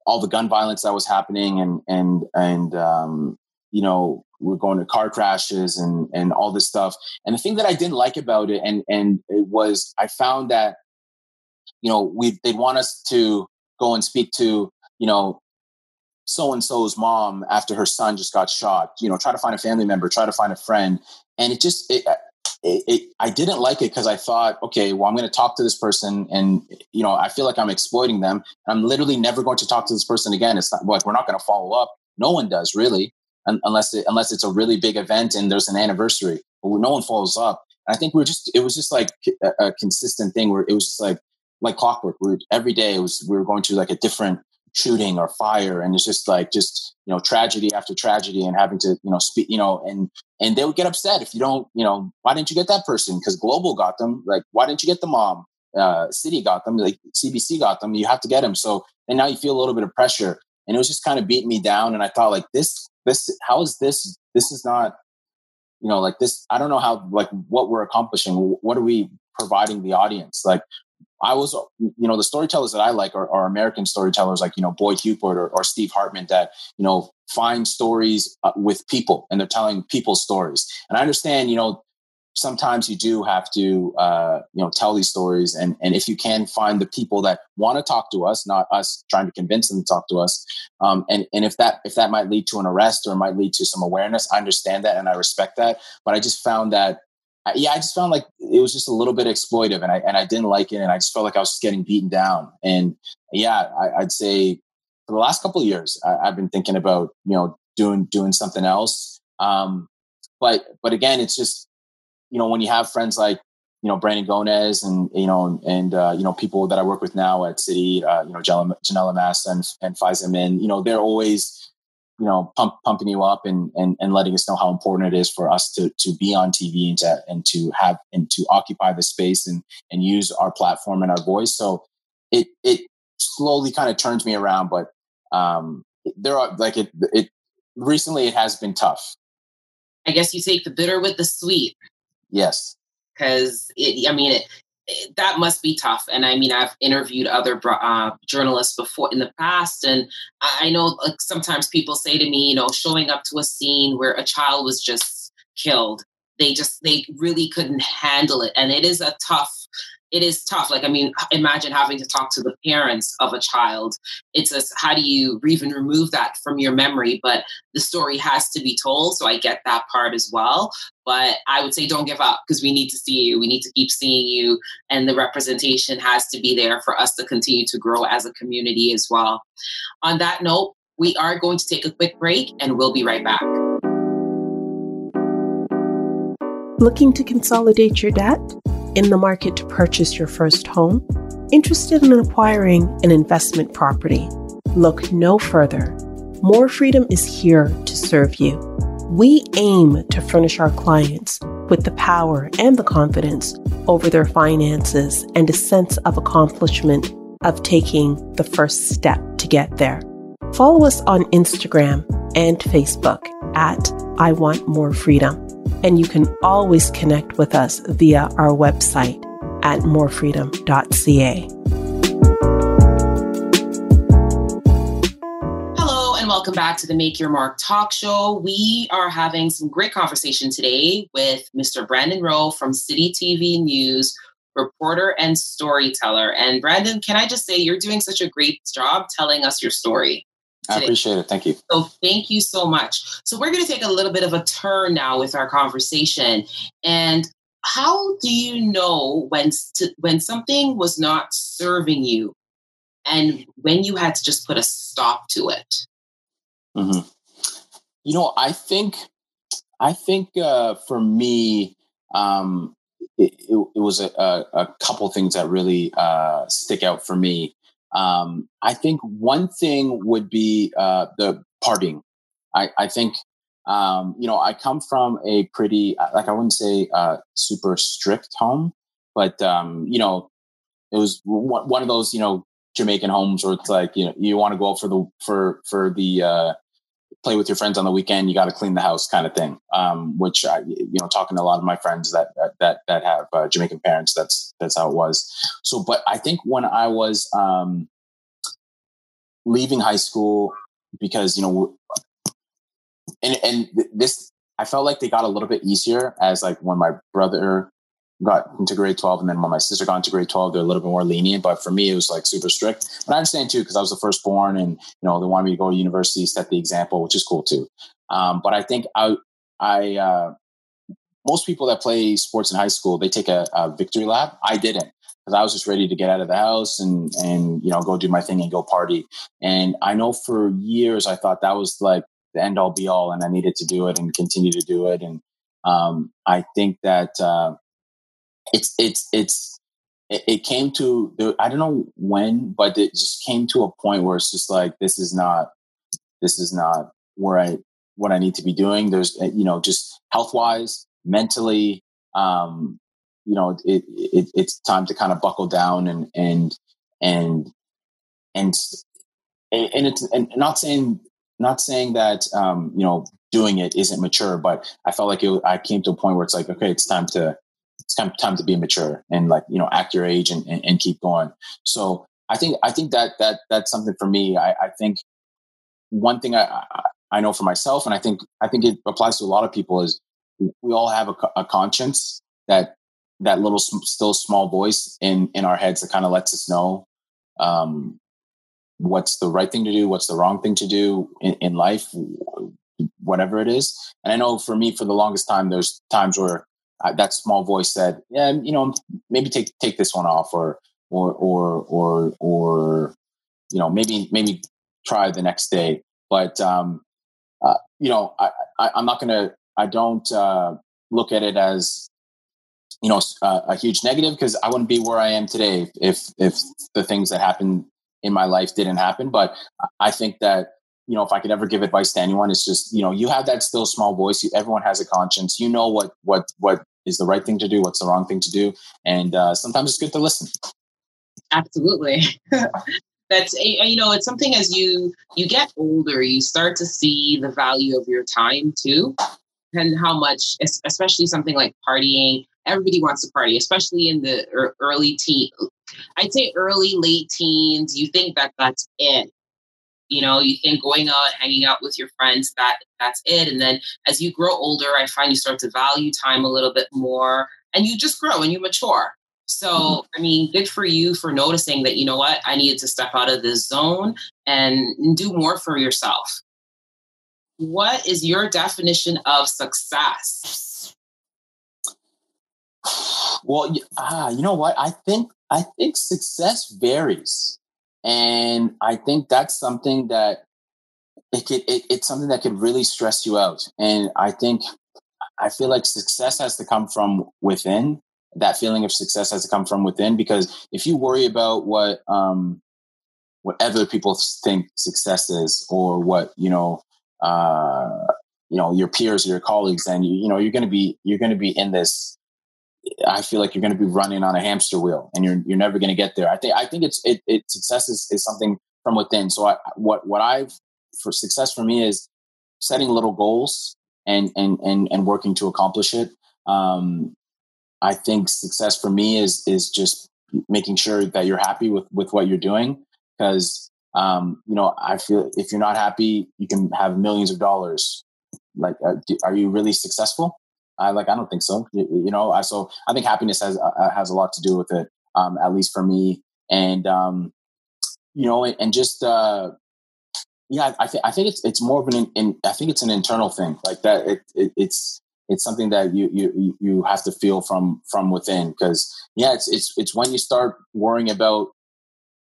all the gun violence that was happening and and and um, you know we're going to car crashes and and all this stuff and the thing that i didn't like about it and and it was i found that you know we they'd want us to go and speak to you know so and so's mom after her son just got shot you know try to find a family member try to find a friend and it just it, uh, it, it, I didn't like it because I thought, okay, well, I'm going to talk to this person, and you know, I feel like I'm exploiting them. I'm literally never going to talk to this person again. It's not like we're not going to follow up. No one does really unless it, unless it's a really big event and there's an anniversary. But no one follows up. And I think we are just it was just like a, a, consistent thing where it was just like like clockwork. We every day it was we were going to like a different shooting or fire and it's just like just you know tragedy after tragedy and having to you know speak you know and and they would get upset if you don't you know why didn't you get that person because global got them like why didn't you get the mom uh, city got them like cbc got them you have to get them so and now you feel a little bit of pressure and it was just kind of beating me down and i thought like this this how is this this is not you know like this i don't know how like what we're accomplishing what are we providing the audience like I was, you know, the storytellers that I like are, are American storytellers like, you know, Boyd Huppert or, or, Steve Hartman that, you know, find stories uh, with people and they're telling people's stories. And I understand, you know, sometimes you do have to, uh, you know, tell these stories. And, and if you can find the people that want to talk to us, not us trying to convince them to talk to us. Um, and, and if that, if that might lead to an arrest or might lead to some awareness, I understand that and I respect that. But I just found that yeah, I just found like it was just a little bit exploitive, and I and I didn't like it, and I just felt like I was just getting beaten down. And yeah, I, would say for the last couple of years, I, have been thinking about you know doing doing something else. Um, but but again, it's just you know when you have friends like you know Brandon Gonez and you know and uh, you know people that I work with now at City, uh, you know Janella Massa and and Faiza Amin, you know they're always you know pump, pumping you up and, and and letting us know how important it is for us to to be on TV and to and to have and to occupy the space and and use our platform and our voice. So it it slowly kind of turns me around, but um, there are like it it recently it has been tough. I guess you take the bitter with the sweet. Yes. Because it, I mean, it, that must be tough. And I mean, I've interviewed other uh, journalists before in the past, and I know like sometimes people say to me, you know, showing up to a scene where a child was just killed, they just they really couldn't handle it, and it is a tough it is tough. Like, I mean, imagine having to talk to the parents of a child. It's a, how do you even remove that from your memory? But the story has to be told. So I get that part as well. But I would say don't give up because we need to see you. We need to keep seeing you. And the representation has to be there for us to continue to grow as a community as well. On that note, we are going to take a quick break and we'll be right back. Looking to consolidate your debt? In the market to purchase your first home? Interested in acquiring an investment property? Look no further. More Freedom is here to serve you. We aim to furnish our clients with the power and the confidence over their finances and a sense of accomplishment of taking the first step to get there. Follow us on Instagram and Facebook at I Want More Freedom and you can always connect with us via our website at morefreedom.ca. Hello, and welcome back to the Make Your Mark talk show. We are having some great conversation today with Mr. Brandon Rowe from City TV News, reporter and storyteller. And Brandon, can I just say you're doing such a great job telling us your story? Today. I appreciate it. Thank you. So thank you so much. So we're going to take a little bit of a turn now with our conversation. And how do you know when to, when something was not serving you, and when you had to just put a stop to it? Mm-hmm. You know, I think I think uh, for me, um, it, it, it, was a, a, a couple things that really uh, stick out for me. Um, I think one thing would be uh, the partying. I, I think, um, you know, I come from a pretty, uh, like, I wouldn't say uh, super strict home, but, um, you know, it was one of those, you know, Jamaican homes where it's like, you know, you want to go out for the, for, for the, uh, play with your friends on the weekend, you got to clean the house kind of thing. Um, which I, you know, talking to a lot of my friends that, that, that have uh, Jamaican parents, that's, that's how it was. So, but I think when I was, um, leaving high school because, you know, and, and this, I felt like they got a little bit easier as like when my brother got into grade 12 and then when my sister got into grade 12 they're a little bit more lenient but for me it was like super strict. But i understand too because i was the firstborn and you know they wanted me to go to university set the example which is cool too. Um, but i think i i uh, most people that play sports in high school they take a, a victory lap. I didn't because i was just ready to get out of the house and and you know go do my thing and go party. And i know for years i thought that was like the end all be all and i needed to do it and continue to do it. And um, i think that uh, it's it's it's it, came to I don't know when, but it just came to a point where it's just like this is not this is not where I what I need to be doing. There's eh, you know just health wise, mentally, um, you know it, it, it's time to kind of buckle down and and and and and it's and not saying not saying that um, you know doing it isn't mature, but I felt like it, I came to a point where it's like okay, it's time to it's time, time to be mature and like you know act your age and, and, and keep going. So I think I think that that that's something for me. I, I think one thing I, I know for myself, and I think I think it applies to a lot of people, is we all have a, a conscience that that little still small voice in in our heads that kind of lets us know um, what's the right thing to do, what's the wrong thing to do in, in life, whatever it is. And I know for me, for the longest time, there's times where That small voice said, "Yeah, you know, maybe take take this one off, or or or or or you know, maybe maybe try the next day." But um, uh, you know, I, I I'm not gonna. I don't uh, look at it as you know uh, a huge negative because I wouldn't be where I am today if if the things that happened in my life didn't happen. But I think that you know if I could ever give advice to anyone, it's just you know you have that still small voice. You, everyone has a conscience. You know what what what is the right thing to do, what's the wrong thing to do, and uh, sometimes it's good to listen. Absolutely. that's you know it's something as you you get older you start to see the value of your time too and how much especially something like partying everybody wants to party, especially in the early teen. I'd say early, late teens. You think that that's it. You know, you think going out, hanging out with your friends, that that's it. And then as you grow older, I find you start to value time a little bit more, and you just grow and you mature. So, mm-hmm. I mean, good for you for noticing that, you know what, I needed to step out of this zone and do more for yourself. What is your definition of success? Well, ah, you know what? I think I think success varies, and I think that's something that it could it, it's something that could really stress you out. And I think I feel like success has to come from within. That feeling of success has to come from within because if you worry about what um, what other people think success is, or what you know, uh, you know, your peers or your colleagues, then you, you know you're going to be you're going to be in this I feel like you're going to be running on a hamster wheel and you're you're never going to get there. I think I think it's it, it success is, is something from within. So I, what what I've for success for me is setting little goals and and and and working to accomplish it. Um, I think success for me is is just making sure that you're happy with with what you're doing because um, you know I feel if you're not happy, you can have millions of dollars. Like, are, uh, are you really successful? I like I don't think so. You, you know, I so I think happiness has uh, has a lot to do with it. Um, at least for me, and um, you know, and, and just uh, yeah, I think I think it's it's more of an in, I think it's an internal thing like that. It, it, it's it's something that you you you have to feel from from within because yeah, it's it's it's when you start worrying about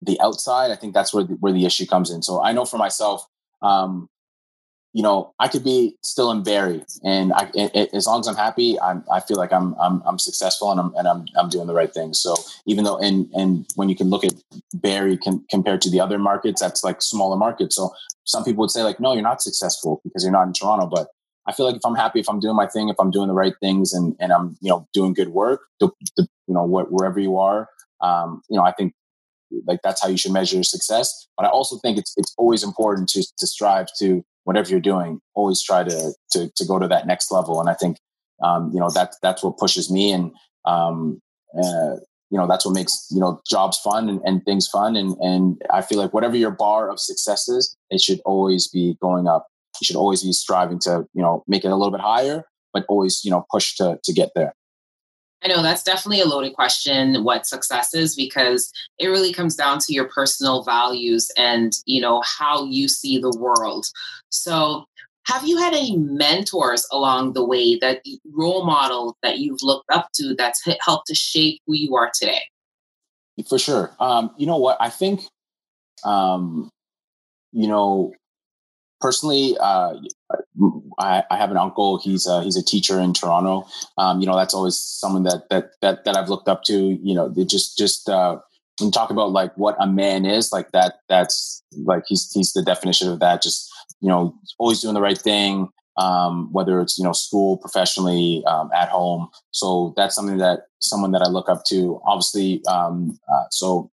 the outside. I think that's where the, where the issue comes in. So I know for myself, um, you know, I could be still in Barrie, and I, it, it, as long as I'm happy, I'm, I feel like I'm, I'm, I'm successful, and I'm, and I'm, I'm doing the right thing. So even though, and, and when you can look at Barrie can, compared to the other markets, that's like smaller markets. So some people would say like, no, you're not successful because you're not in Toronto. But I feel like if I'm happy, if I'm doing my thing, if I'm doing the right things, and, and I'm, you know, doing good work, the, the, you know, wh- wherever you are, um, you know, I think like that's how you should measure success. But I also think it's, it's always important to, to strive to whatever you're doing, always try to to, to go to that next level. And I think um, you know that that's what pushes me, and um, uh, you know that's what makes you know jobs fun and, and things fun. And and I feel like whatever your bar of success is, it should always be going up. You should always be striving to you know make it a little bit higher, but always you know push to to get there. I know that's definitely a loaded question what success is because it really comes down to your personal values and you know how you see the world. So have you had any mentors along the way that role model that you've looked up to that's helped to shape who you are today? For sure. Um, you know what? I think, um, you know, personally, uh, I, I have an uncle. He's a, he's a teacher in Toronto. Um, you know, that's always someone that that that that I've looked up to. You know, just just uh, when you talk about like what a man is, like that. That's like he's he's the definition of that. Just you know, always doing the right thing. Um, whether it's you know school, professionally, um, at home. So that's something that someone that I look up to. Obviously, um, uh, so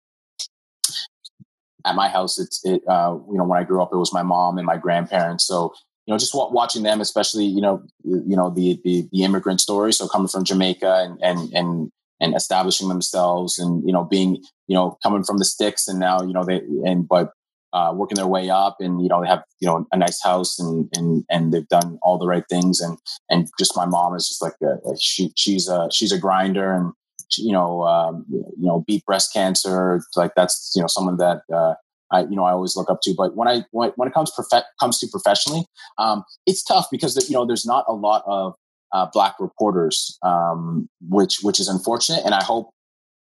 at my house, it's it. Uh, you know, when I grew up, it was my mom and my grandparents. So you know, just watching them, especially you know, you know the the, the immigrant story. So coming from Jamaica and and and and establishing themselves, and you know, being you know coming from the sticks, and now you know they and but uh, working their way up, and you know they have you know a nice house, and and and they've done all the right things, and and just my mom is just like a, a she she's a she's a grinder, and you know, um, you know, beat breast cancer. Like that's you know someone that uh, I you know I always look up to. But when I when, when it comes comes to professionally, um, it's tough because you know there's not a lot of uh, black reporters, um, which which is unfortunate. And I hope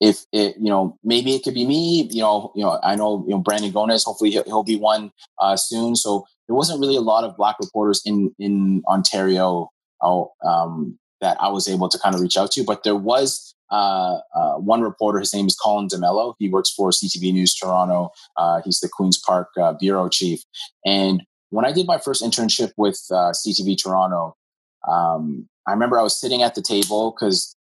if it you know maybe it could be me. You know, you know I know you know Brandon Gonez. Hopefully he'll, he'll be one uh, soon. So there wasn't really a lot of black reporters in in Ontario. Oh, um, that I was able to kind of reach out to, but there was uh, uh, one reporter, his name is Colin D'Mello. He works for CTV News Toronto. Uh, he's the Queen's Park uh, bureau chief. And when I did my first internship with uh, CTV Toronto, um, I remember I was sitting at the table because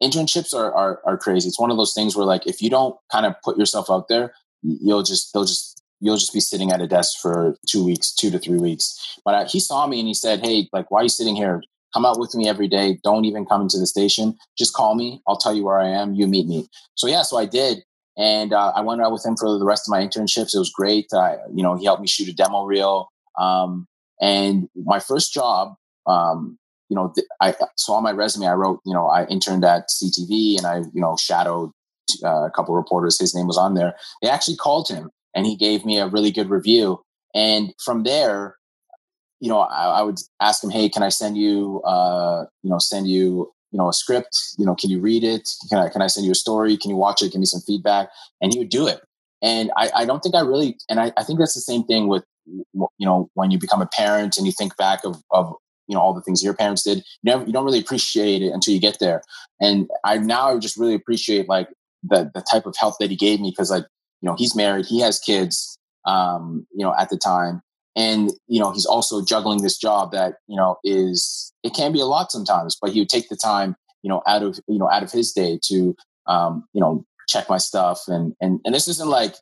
internships are, are, are crazy. It's one of those things where like if you don't kind of put yourself out there, you'll just they'll just you'll just be sitting at a desk for two weeks, two to three weeks. But I, he saw me and he said, "Hey, like, why are you sitting here? Come out with me every day. Don't even come into the station. Just call me. I'll tell you where I am. You meet me. So yeah, so I did. And uh, I went out with him for the rest of my internships. It was great. Uh, you know, he helped me shoot a demo reel. Um, and my first job, um, you know, th- I saw my resume I wrote, you know, I interned at CTV and I, you know, shadowed uh, a couple reporters. His name was on there. They actually called him and he gave me a really good review. And from there, you know, I, I, would ask him, "Hey, can I send you, uh, you know, send you, you know, a script? You know, can you read it? Can I, can I send you a story? Can you watch it? Give me some feedback." And he would do it. And I, I don't think I really, and I, I think that's the same thing with, you know, when you become a parent and you think back of, of you know all the things your parents did. You never, you don't really appreciate it until you get there. And I now I just really appreciate like the the type of help that he gave me because like you know he's married, he has kids, um, you know, at the time and you know he's also juggling this job that you know is it can be a lot sometimes but he would take the time you know out of you know out of his day to um you know check my stuff. And and and this isn't like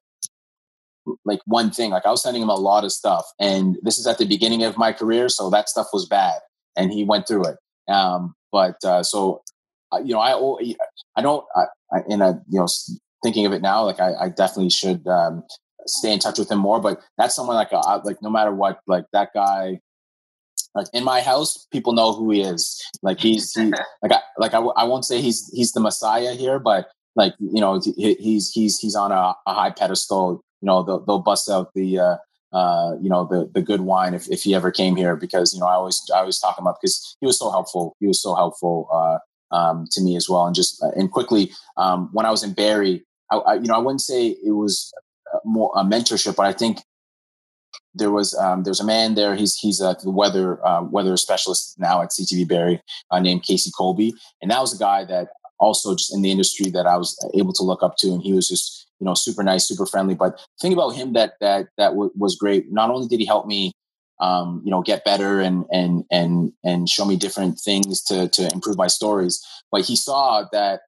like one thing. Like i was sending him a lot of stuff and this is at the beginning of my career so that stuff was bad and he went through it. Um but uh so you know i i don't I, I in a you know thinking of it now like i, I definitely should um stay in touch with him more. But that's someone like uh, like no matter what, like that guy. Like in my house, people know who he is. Like he's he, like I like I, I won't say he's he's the messiah here, but like you know he, he's he's he's on a, a, high pedestal. You know they'll, they'll bust out the uh, uh, you know the the good wine if, if he ever came here because you know I always I always talk him up because he was so helpful. He was so helpful uh, um, to me as well. And just uh, and quickly um, when I was in Barrie I, I, you know I wouldn't say it was more a mentorship, but I think there was um, there's a man there. He's he's a weather uh, weather specialist now at CTV Barrie uh, named Casey Colby, and that was a guy that also just in the industry that I was able to look up to, and he was just you know super nice, super friendly. But the thing about him that that that w- was great. Not only did he help me. Um, you know, get better and and and and show me different things to to improve my stories. But he saw that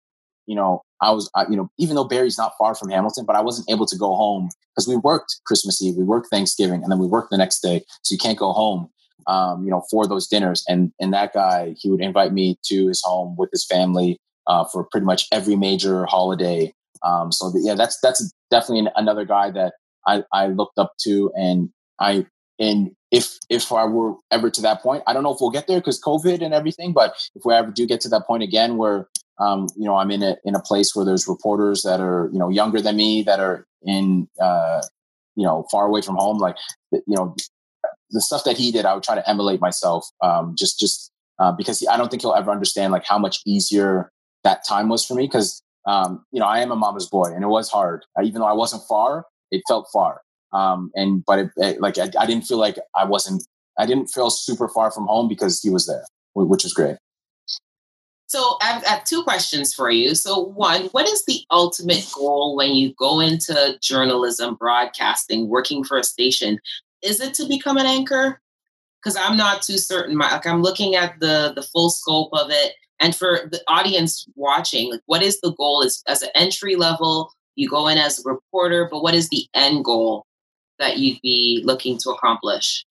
you know, I was, I, you know, even though Barrie's not far from Hamilton, but I wasn't able to go home because we worked Christmas Eve, we worked Thanksgiving, and then we worked the next day. So you can't go home, um, you know, for those dinners. And and that guy, he would invite me to his home with his family uh, for pretty much every major holiday. Um, so the, yeah, that's that's definitely another guy that I, I looked up to, and I and if if I were ever to that point, I don't know if we'll get there because COVID and everything. But if we ever do get to that point again, where um, you know, I'm in a in a place where there's reporters that are you know younger than me that are in uh, you know far away from home. Like you know, the stuff that he did, I would try to emulate myself. Um, just just uh, because I don't think he'll ever understand like how much easier that time was for me. Because um, you know, I am a mama's boy, and it was hard. Uh, even though I wasn't far, it felt far. Um, and but it, it, like I, I didn't feel like I wasn't I didn't feel super far from home because he was there, which was great. So I have, have, two questions for you. So one, what is the ultimate goal when you go into journalism, broadcasting, working for a station? Is it to become an anchor? Because I'm not too certain. My, like I'm looking at the the full scope of it, and for the audience watching, like what is the goal? Is as an entry level, you go in as a reporter, but what is the end goal that you'd be looking to accomplish?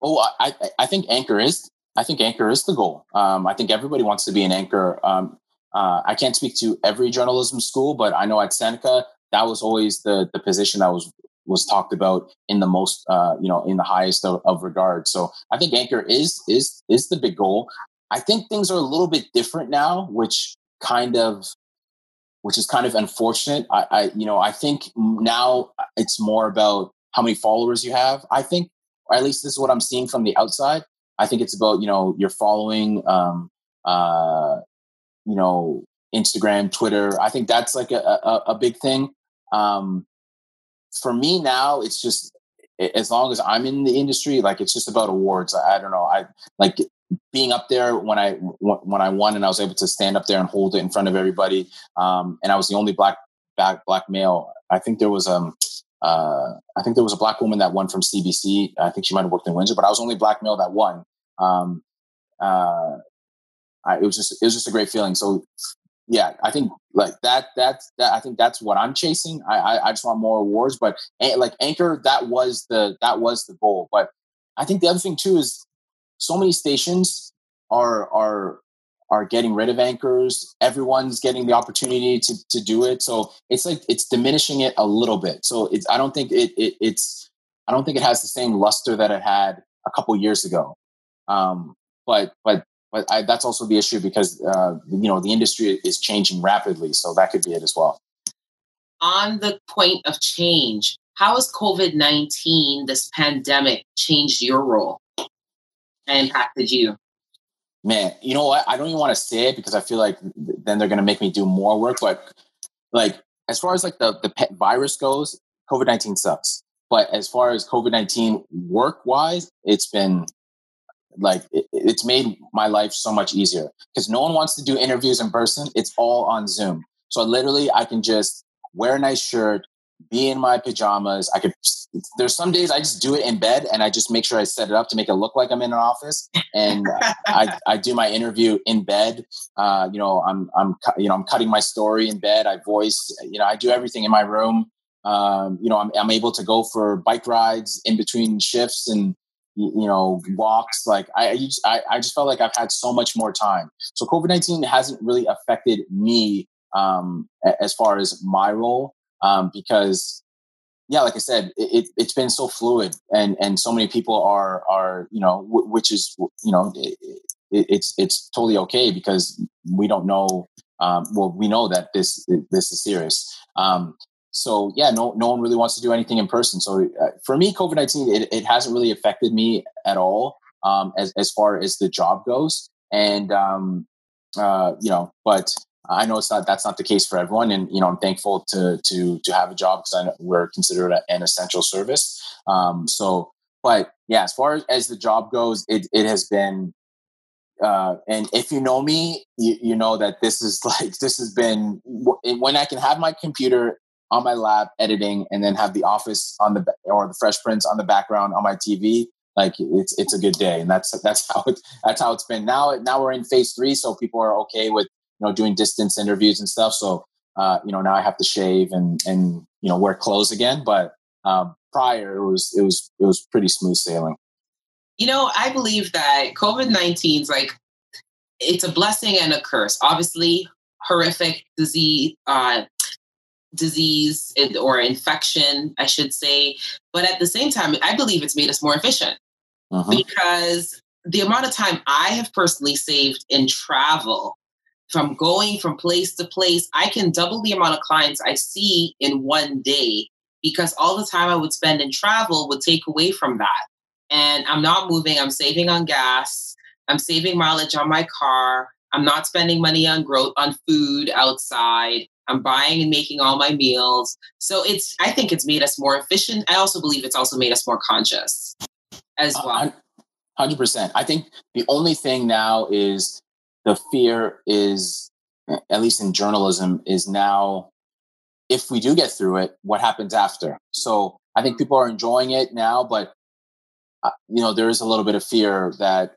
Oh, I I think anchor is I think anchor is the goal. Um, I think everybody wants to be an anchor. Um, uh, I can't speak to every journalism school, but I know at Seneca that was always the the position that was was talked about in the most uh, you know in the highest of, of regard. So I think anchor is is is the big goal. I think things are a little bit different now, which kind of which is kind of unfortunate. I, I you know I think now it's more about how many followers you have. I think, or at least this is what I'm seeing from the outside. I think it's about you know your following, um, uh, you know, Instagram, Twitter. I think that's like a, a, a big thing. Um, for me now, it's just as long as I'm in the industry, like it's just about awards. I, I don't know. I like being up there when I when I won and I was able to stand up there and hold it in front of everybody. Um, and I was the only black black black male. I think there was um uh, I think there was a black woman that won from CBC. I think she might have worked in Windsor, but I was only black male that won um, uh, I, it was just it was just a great feeling. So yeah, I think like that that's that I think that's what I'm chasing. I I, I just want more awards, but like Anchor, that was the that was the goal. But I think the other thing too is so many stations are are are getting rid of anchors. Everyone's getting the opportunity to to do it. So it's like it's diminishing it a little bit. So it's I don't think it, it it's I don't think it has the same luster that it had a couple years ago. Um, but but but I, that's also the issue because uh, you know the industry is changing rapidly, so that could be it as well. On the point of change, how has COVID nineteen, this pandemic, changed your role and impacted you? Man, you know what? I don't even want to say it because I feel like then they're going to make me do more work. But like as far as like the the pet virus goes, COVID nineteen sucks. But as far as COVID nineteen work wise, it's been like it, it's made my life so much easier. Because no one wants to do interviews in person. It's all on zoom. So literally i can just wear a nice shirt be in my pajamas. I could there's some days i just do it in bed and i just make sure i set it up to make it look like i'm in an office. And I, I do my interview in bed. Uh, you know i'm i'm you know i'm cutting my story in bed. I voice you know i do everything in my room. Um, you know I'm, I'm able to go for bike rides in between shifts and you know walks like I, just, I i just felt like i've had so much more time. So covid-19 hasn't really affected me um as far as my role um because yeah like i said it, it's been so fluid and and so many people are are you know which is you know it, it's it's totally okay because we don't know um, well we know that this this is serious. Um, so yeah, no, no one really wants to do anything in person. So uh, for me, COVID nineteen, it, it hasn't really affected me at all um, as as far as the job goes. And um, uh, you know, but I know it's not that's not the case for everyone. And you know, I'm thankful to to to have a job because we're considered an essential service. Um, so, but yeah, as far as the job goes, it it has been uh, and if you know me, you, you, know that this is like this has been when I can have my computer on my lap editing and then have the office on the or the Fresh Prince on the background on my tv like it's it's a good day. And that's that's how it that's how it's been. Now now we're in phase three so people are okay with you know doing distance interviews and stuff. So uh, you know now i have to shave and and you know wear clothes again. But um, prior it was it was it was pretty smooth sailing. You know i believe that covid-19 is like it's a blessing and a curse. Obviously horrific disease uh, disease or infection, I should say. But at the same time, I believe it's made us more efficient uh-huh. because the amount of time I have personally saved in travel from going from place to place, I can double the amount of clients I see in one day because all the time I would spend in travel would take away from that. And I'm not moving, I'm saving on gas, I'm saving mileage on my car. I'm not spending money on growth on food outside. I'm buying and making all my meals. So it's I think it's made us more efficient. I also believe it's also made us more conscious as well. hundred percent. I think the only thing now is the fear is, at least in journalism, is now if we do get through it, what happens after? So I think people are enjoying it now, but uh, you know there is a little bit of fear that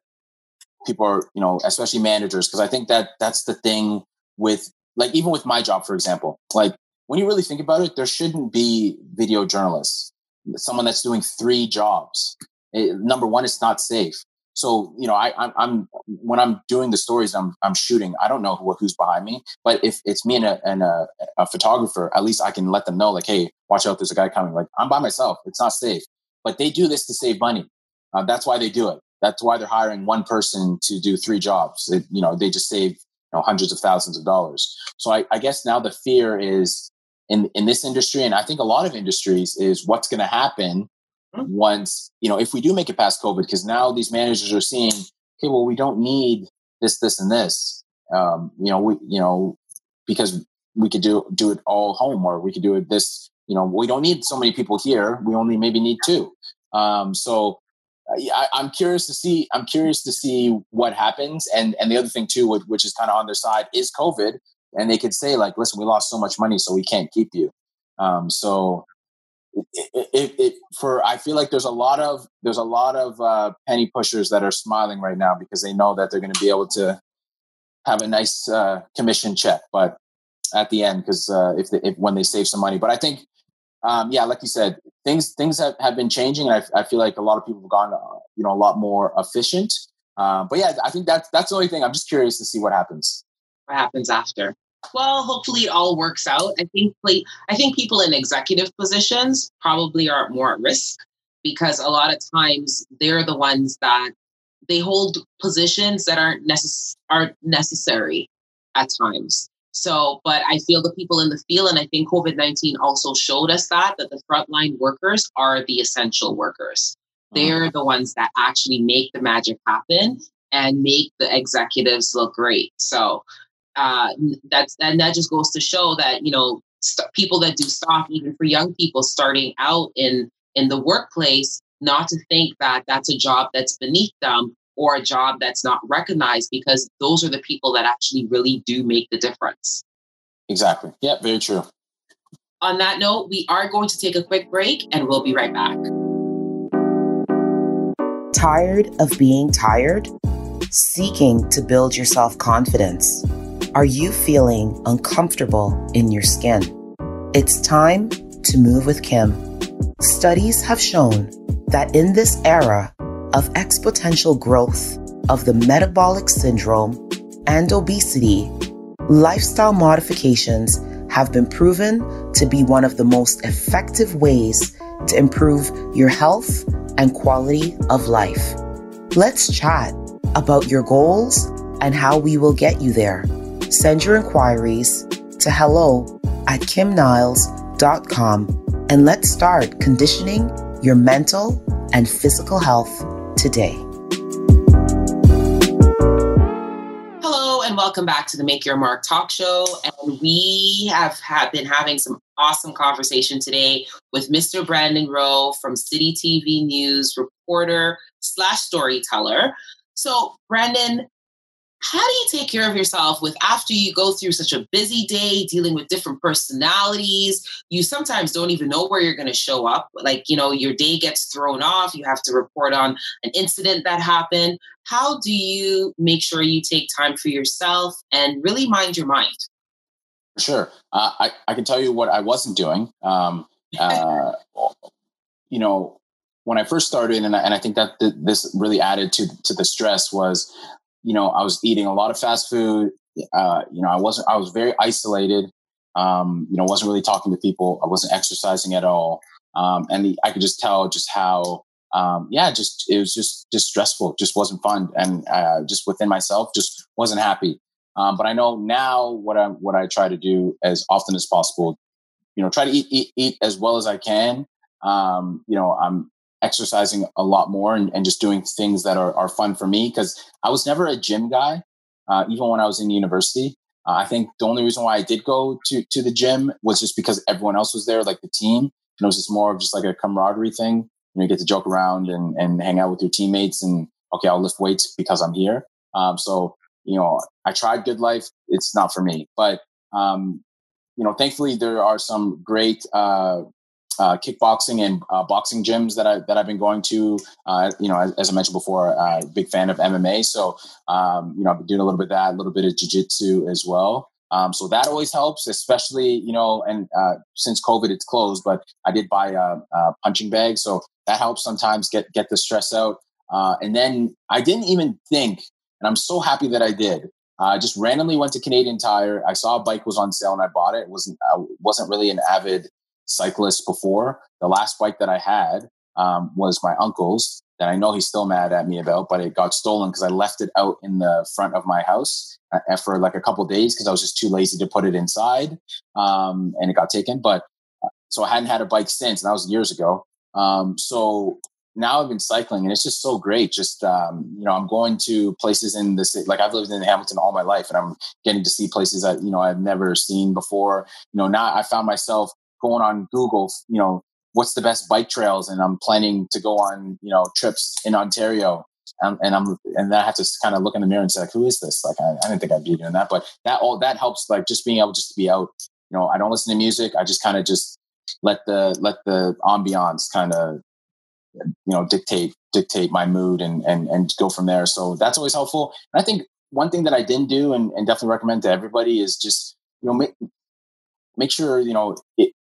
people are, you know, especially managers, because I think that that's the thing with like even with my job, for example, like when you really think about it, there shouldn't be video journalists, someone that's doing three jobs. It, number one, it's not safe. So you know, I, I'm, I'm when I'm doing the stories I'm I'm shooting, I don't know who, who's behind me. But if it's me and, a, and a, a photographer, at least I can let them know, like, hey, watch out, there's a guy coming. Like I'm by myself, it's not safe. But they do this to save money. Uh, that's why they do it. That's why they're hiring one person to do three jobs. It, you know, they just save know, hundreds of thousands of dollars. So I, I guess now the fear is in in this industry, and I think a lot of industries is what's going to happen mm-hmm. once you know if we do make it past COVID, because now these managers are seeing, okay, well, we don't need this, this, and this. Um, you know, we you know because we could do do it all home, or we could do it this. You know, we don't need so many people here. We only maybe need two. Um, so I, am curious to see. I'm curious to see what happens. And and the other thing too, which is kind of on their side, is COVID. And they could say like, "Listen, we lost so much money, so we can't keep you." Um, so it, it, it, for I feel like there's a lot of there's a lot of uh, penny pushers that are smiling right now because they know that they're going to be able to have a nice uh, commission check, but at the end because uh, if, if when they save some money. But I think um, yeah, like you said, things things have, have been changing, and I, I feel like a lot of people have gone, uh, you know, a lot more efficient. Uh, but yeah, I think that's that's the only thing. I'm just curious to see what happens. What happens after? Well, hopefully it all works out. I think like, I think people in executive positions probably are more at risk because a lot of times they're the ones that they hold positions that aren't necess- aren't necessary at times. So, but I feel the people in the field, and I think COVID 19 also showed us that, that the frontline workers are the essential workers. Mm-hmm. They're the ones that actually make the magic happen and make the executives look great. So, uh, that's and that just goes to show that you know st- people that do stock, even for young people starting out in in the workplace, not to think that that's a job that's beneath them or a job that's not recognized because those are the people that actually really do make the difference. Exactly. Yeah, very true. On that note, we are going to take a quick break and we'll be right back. Tired of being tired? Seeking to build your self confidence? Are you feeling uncomfortable in your skin? It's time to move with Kim. Studies have shown that in this era, of exponential growth of the metabolic syndrome and obesity, lifestyle modifications have been proven to be one of the most effective ways to improve your health and quality of life. Let's chat about your goals and how we will get you there. Send your inquiries to hello at kimniles.com and let's start conditioning your mental and physical health today. Hello, and welcome back to the Make Your Mark talk show. And we have, have been having some awesome conversation today with Mr. Brandon Rowe from City TV News, reporter slash storyteller. So, Brandon, how do you take care of yourself with after you go through such a busy day dealing with different personalities? You sometimes don't even know where you're going to show up. Like you know your day gets thrown off. You have to report on an incident that happened. How do you make sure you take time for yourself and really mind your mind? Sure. Uh, I, I can tell you what i wasn't doing. Um, uh, you know when I first started, and I, and I think that th- this really added to to the stress was you know, I was eating a lot of fast food. Uh, you know, I wasn't, I was very isolated. Um, you know, wasn't really talking to people. I wasn't exercising at all. Um, and the, I could just tell just how, um, yeah, just, it was just, just stressful. Just wasn't fun. And, uh, just within myself, just wasn't happy. Um, but I know now what I, what I try to do as often as possible, you know, try to eat, eat, eat as well as I can. Um, you know, I'm, exercising a lot more and, and just doing things that are, are fun for me because I was never a gym guy, uh, even when I was in university. Uh, I think the only reason why I did go to, to the gym was just because everyone else was there, like the team. And it was just more of just like a camaraderie thing. You know, you get to joke around and, and hang out with your teammates and okay, I'll lift weights because I'm here. Um, so, you know, I tried GoodLife. It's not for me, but, um, you know, thankfully there are some great, uh, uh, kickboxing and uh, boxing gyms that I that I've been going to. Uh, you know, as, as, I mentioned before, uh, big fan of MMA. So um, you know, I've been doing a little bit of that, a little bit of jujitsu as well. Um, so that always helps, especially you know, and uh, since COVID it's closed, but I did buy a, a, punching bag, so that helps sometimes get get the stress out. Uh, and then I didn't even think, and I'm so happy that I did. I just randomly went to Canadian Tire. I saw a bike was on sale and I bought it. it wasn't I wasn't really an avid cyclist before. The last bike that I had um, was my uncle's that I know he's still mad at me about, but it got stolen because I left it out in the front of my house uh, for like a couple days because I was just too lazy to put it inside, um, and it got taken. But uh, so I hadn't had a bike since, and that was years ago. Um, so now I've been cycling, and it's just so great. Just um, you know, I'm going to places in the city. Like I've lived in Hamilton all my life, and I'm getting to see places that you know I've never seen before. You know, now I found myself going on Google, you know, what's the best bike trails, and I'm planning to go on, you know, trips in Ontario. Um, and I'm, and then I have to kind of look in the mirror and say, like, who is this? Like, I, I didn't think I'd be doing that, but that all that helps. Like, just being able just to be out. You know, I don't listen to music. I just kind of just let the let the ambiance kind of you know dictate dictate my mood and and and go from there. So that's always helpful. And I think one thing that I didn't do and, and definitely recommend to everybody is just you know make make sure you know it,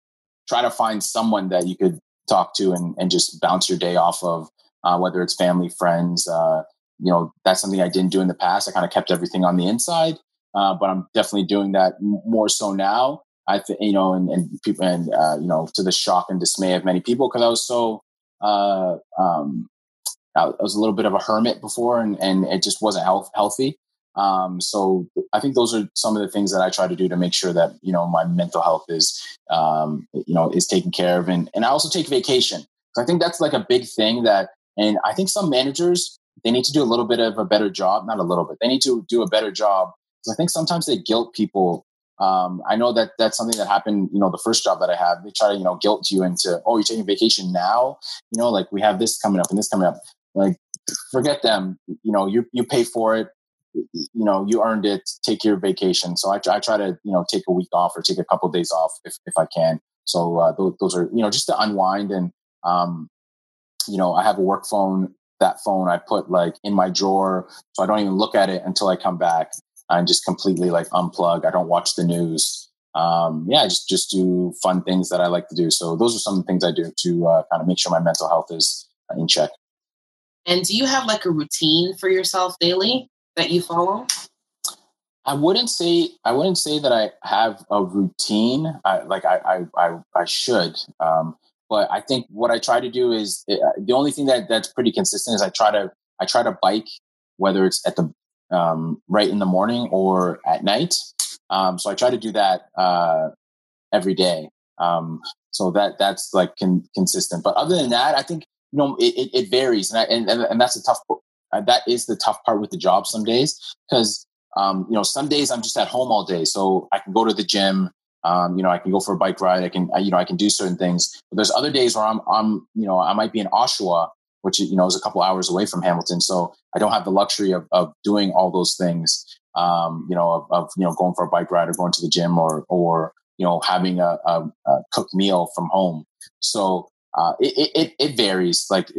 try to find someone that you could talk to and, and just bounce your day off of, uh, whether it's family, friends. Uh, you know, that's something I didn't do in the past. I kind of kept everything on the inside, uh, but I'm definitely doing that more so now. I think, you know, and, and people, and, uh, you know, to the shock and dismay of many people, because I was so, uh, um, I was a little bit of a hermit before and, and it just wasn't health, healthy. Um, so I think those are some of the things that I try to do to make sure that you know my mental health is um, you know is taken care of, and and I also take vacation. So I think that's like a big thing that, and I think some managers they need to do a little bit of a better job, not a little bit, they need to do a better job. Because I think sometimes they guilt people. Um, I know that that's something that happened. You know, the first job that I had, they try to you know guilt you into, oh, you're taking vacation now. You know, like we have this coming up and this coming up. Like forget them. You know, you you pay for it you know you earned it take your vacation. So i, I try to you know take a week off or take a couple of days off if, if i can. So uh, those, those, are you know just to unwind and um, you know i have a work phone that phone i put like in my drawer so i don't even look at it until i come back and just completely like unplug. I don't watch the news. Um, yeah just just do fun things that i like to do. So those are some of the things i do to uh, kind of make sure my mental health is in check. And do you have like a routine for yourself daily that you follow? I wouldn't say I wouldn't say that I have a routine. I, like I, I I, I should, um, but I think what I try to do is uh, the only thing that that's pretty consistent is I try to I try to bike whether it's at the um, right in the morning or at night. Um, so I try to do that uh, every day. Um, so that that's like con- consistent. But other than that, I think you know it, it, it varies, and, I, and and that's a tough uh, that is the tough part with the job some days because um, you know some days I'm just at home all day, so I can go to the gym. Um, you know, I can go for a bike ride. I can, I, you know, I can do certain things. But there's other days where I'm, I'm, you know, I might be in Oshawa, which you know is a couple hours away from Hamilton, so I don't have the luxury of, of doing all those things. Um, you know, of, of, you know going for a bike ride or going to the gym or or you know having a, a, a cooked meal from home. So uh, it, it, it varies. Like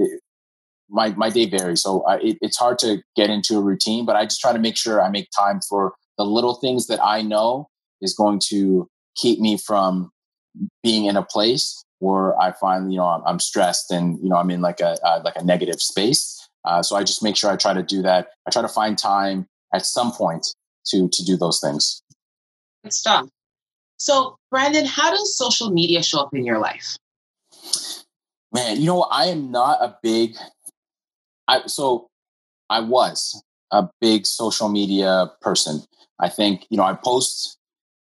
my my day varies, so I, it, it's hard to get into a routine. But I just try to make sure I make time for the little things that I know is going to keep me from being in a place where I find you know I'm, I'm stressed and you know I'm in like a uh, like a negative space. Uh, so I just make sure I try to do that. I try to find time at some point to to do those things. Good stuff. So Brandon, how does social media show up in your life? Man, you know I am not a big I so I was a big social media person. I think you know I post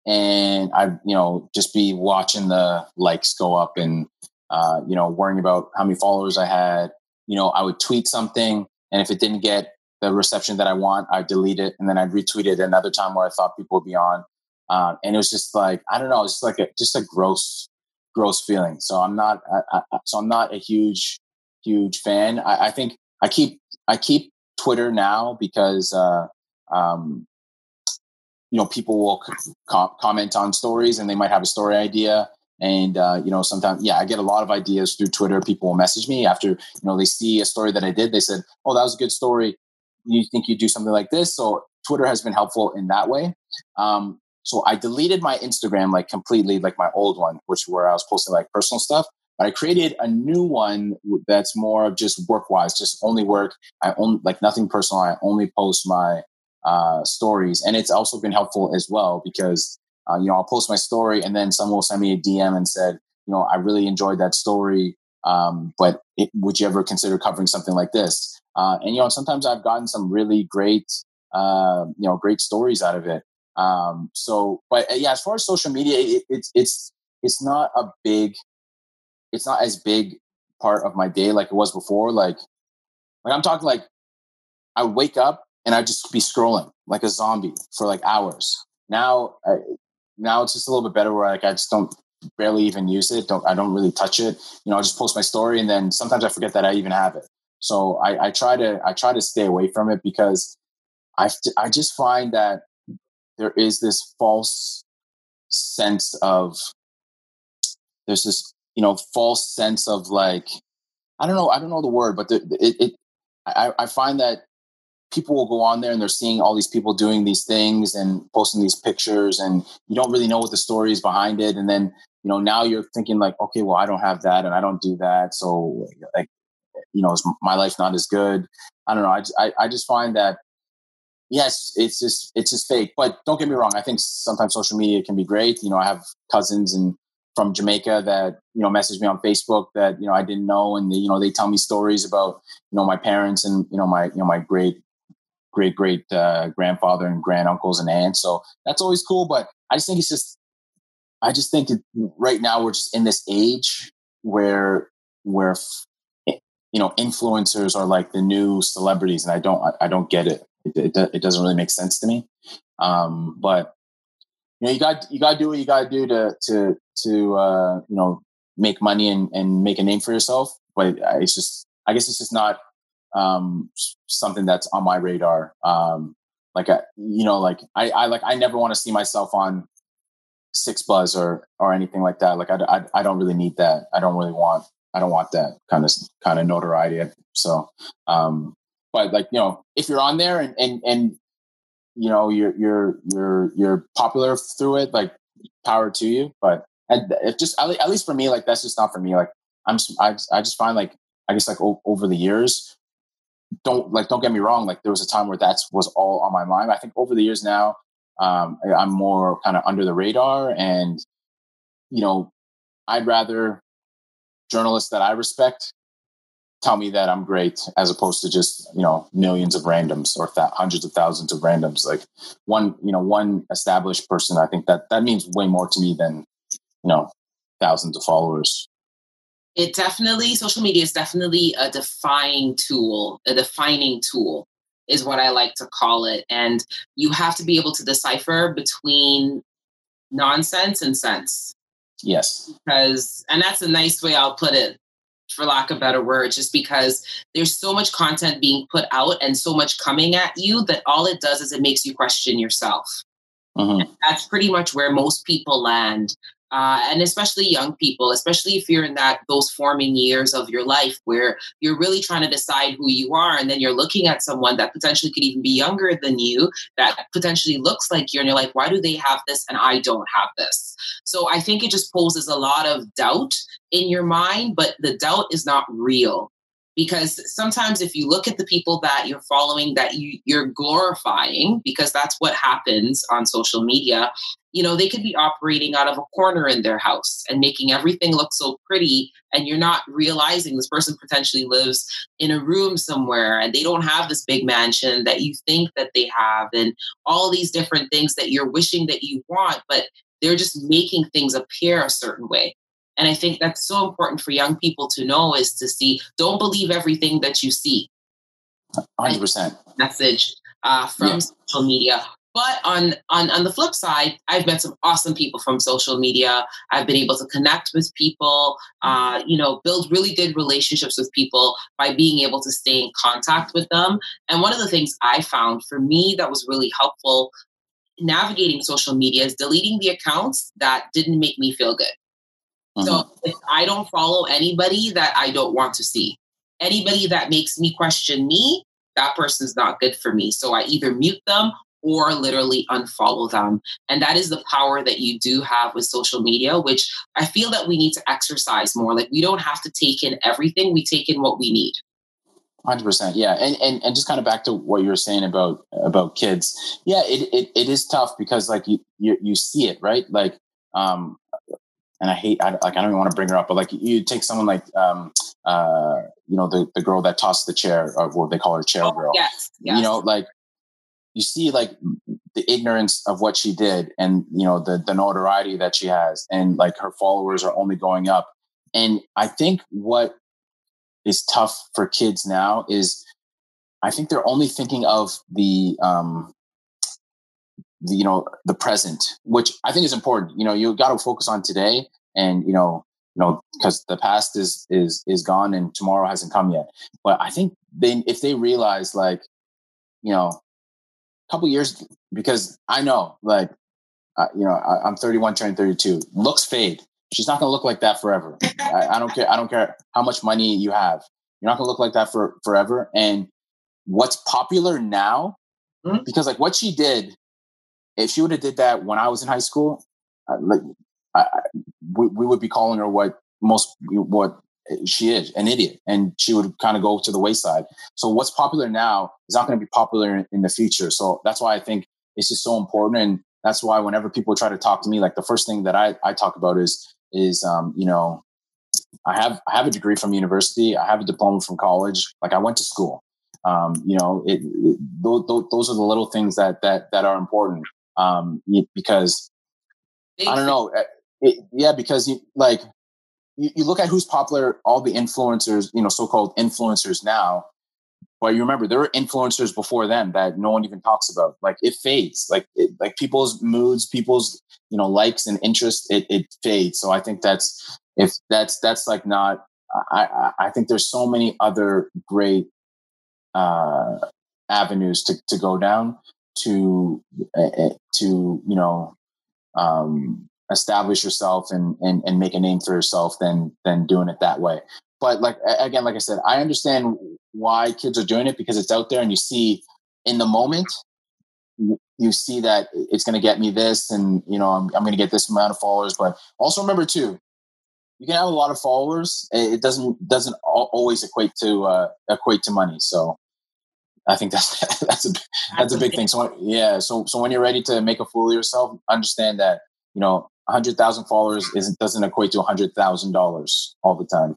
and I you know just be watching the likes go up and uh, you know worrying about how many followers I had. You know I would tweet something and if it didn't get the reception that I want, I'd delete it and then I'd retweet it another time where I thought people would be on. Uh, and it was just like I don't know, it's like a just a gross, gross feeling. So I'm not, I, I, so I'm not a huge, huge fan. I, I think I keep I keep Twitter now because uh, um, you know people will com- comment on stories and they might have a story idea and uh, you know sometimes yeah i get a lot of ideas through twitter. People will message me after you know they see a story that i did. They said oh that was a good story. You think you do something like this? So twitter has been helpful in that way. Um, so i deleted my instagram like completely like my old one which where i was posting like personal stuff but i created a new one that's more of just work wise just only work i own like nothing personal i only post my uh, stories and it's also been helpful as well because uh, you know, I'll post my story and then someone will send me a DM and said, you know, I really enjoyed that story. Um, but it, would you ever consider covering something like this? Uh, and, you know, sometimes I've gotten some really great, uh, you know, great stories out of it. Um, so, but uh, yeah, as far as social media, it, it's, it's, it's not a big, it's not as big part of my day like it was before. Like, like I'm talking like I wake up and I just be scrolling like a zombie for like hours. Now, I, now it's just a little bit better where like I just don't barely even use it. Don't I don't really touch it. You know, I just post my story and then sometimes I forget that I even have it. So I, I try to I try to stay away from it because I I just find that there is this false sense of there's this you know false sense of like I don't know I don't know the word but the, it, it I, I find that people will go on there and they're seeing all these people doing these things and posting these pictures and you don't really know what the story is behind it. And then you know now you're thinking like okay well i don't have that and i don't do that so like you know is my life not as good? I don't know i, I, I just find that yes it's just it's just fake. But don't get me wrong i think sometimes social media can be great. You know i have cousins and from Jamaica that you know message me on Facebook that you know I didn't know, and you know they tell me stories about you know my parents and you know my you know my great great great uh, grandfather and granduncles and aunts. So that's always cool. But I just think it's just, I just think it, right now we're just in this age where where you know influencers are like the new celebrities, and I don't I, I don't get it. It, it. it, doesn't really make sense to me. Um, but you know, you got you got to do what you got to do to to to uh, you know make money and, and make a name for yourself. But it's just I guess it's just not um, something that's on my radar. Um, like, I, you know, like I, I like, I never want to see myself on 6ixbuzz or, or anything like that. Like, I, I, I don't really need that. I don't really want, I don't want that kind of, kind of notoriety. So, um, but like, you know, if you're on there and, and, and, you know, you're, you're, you're, you're popular through it, like power to you. But and it just, at least for me, like, that's just not for me. Like, I'm, I, I just find like, I guess like o- over the years, don't like don't get me wrong like there was a time where that was all on my mind i think over the years now um, i'm more kind of under the radar and you know i'd rather journalists that i respect tell me that i'm great as opposed to just you know millions of randoms or th- hundreds of thousands of randoms like one you know one established person i think that that means way more to me than you know thousands of followers. It definitely social media is definitely a defining tool a defining tool is what i like to call it. And you have to be able to decipher between nonsense and sense. Yes. Because and that's a nice way i'll put it for lack of better word just because there's so much content being put out and so much coming at you that all it does is it makes you question yourself. Mm-hmm. that's pretty much where most people land uh, and especially young people, especially if you're in that those forming years of your life where you're really trying to decide who you are, and then you're looking at someone that potentially could even be younger than you, that potentially looks like you, and you're like, why do they have this and I don't have this? So I think it just poses a lot of doubt in your mind, but the doubt is not real because sometimes if you look at the people that you're following that you, you're glorifying because that's what happens on social media you know they could be operating out of a corner in their house and making everything look so pretty and you're not realizing this person potentially lives in a room somewhere and they don't have this big mansion that you think that they have and all these different things that you're wishing that you want but they're just making things appear a certain way and I think that's so important for young people to know is to see, don't believe everything that you see. 100%. Message uh, from yeah. social media. but on, on on the flip side, I've met some awesome people from social media. I've been able to connect with people, uh, you know, build really good relationships with people by being able to stay in contact with them. And one of the things I found for me that was really helpful navigating social media is deleting the accounts that didn't make me feel good. Mm-hmm. So if I don't follow anybody that I don't want to see, anybody that makes me question me, that person's not good for me. So I either mute them or literally unfollow them. And that is the power that you do have with social media, which I feel that we need to exercise more. Like we don't have to take in everything, we take in what we need. Hundred percent, yeah, and, and and just kind of back to what you were saying about about kids, yeah, it, it, it is tough because like you, you you see it right, like um, and I hate I, like I don't even want to bring her up, but like you take someone like um uh you know the the girl that tossed the chair or what they call her chair oh, girl, yes, yes, you know like you see like the ignorance of what she did and you know the the notoriety that she has and like her followers are only going up. And i think what is tough for kids now is i think they're only thinking of the um the, you know the present which i think is important you know you got to focus on today and you know you know because the past is is is gone and tomorrow hasn't come yet but i think they if they realize like you know a couple years because I know, like, uh, you know, I, am 31, turning 32. Looks fade. She's not going to look like that forever. I, I, don't care. I don't care how much money you have. You're not going to look like that for forever. And what's popular now, mm-hmm. because like what she did, if she would have did that when I was in high school, like I, we, we would be calling her what most what she is an idiot and she would kind of go to the wayside. So what's popular now is not going to be popular in, in, the future. So that's why I think it's just so important. And that's why whenever people try to talk to me, like the first thing that I, I talk about is, is, um, you know, I have, I have a degree from university. I have a diploma from college. Like I went to school. Um, you know, it, it those, those are the little things that, that, that are important. Um, because I don't know. Eh, it, yeah, because you like you, you look at who's popular, all the influencers, you know, so-called influencers now, but you remember there were influencers before them that no one even talks about. Like it fades. Like it, like people's moods, people's you know likes and interests, it, it fades. So I think that's if that's that's like not. I I think there's so many other great uh, avenues to to go down to uh, to you know um, establish yourself and, and and make a name for yourself than than doing it that way. But like again like i said i understand why kids are doing it because it's out there and you see in the moment you see that it's going to get me this and you know i'm, I'm going to get this amount of followers. But also remember too you can have a lot of followers. It doesn't doesn't always equate to uh, equate to money. So I think that's that's a that's a big thing. So yeah, so so when you're ready to make a fool of yourself, understand that you know 100,000 followers isn't, doesn't equate to $100,000 all the time.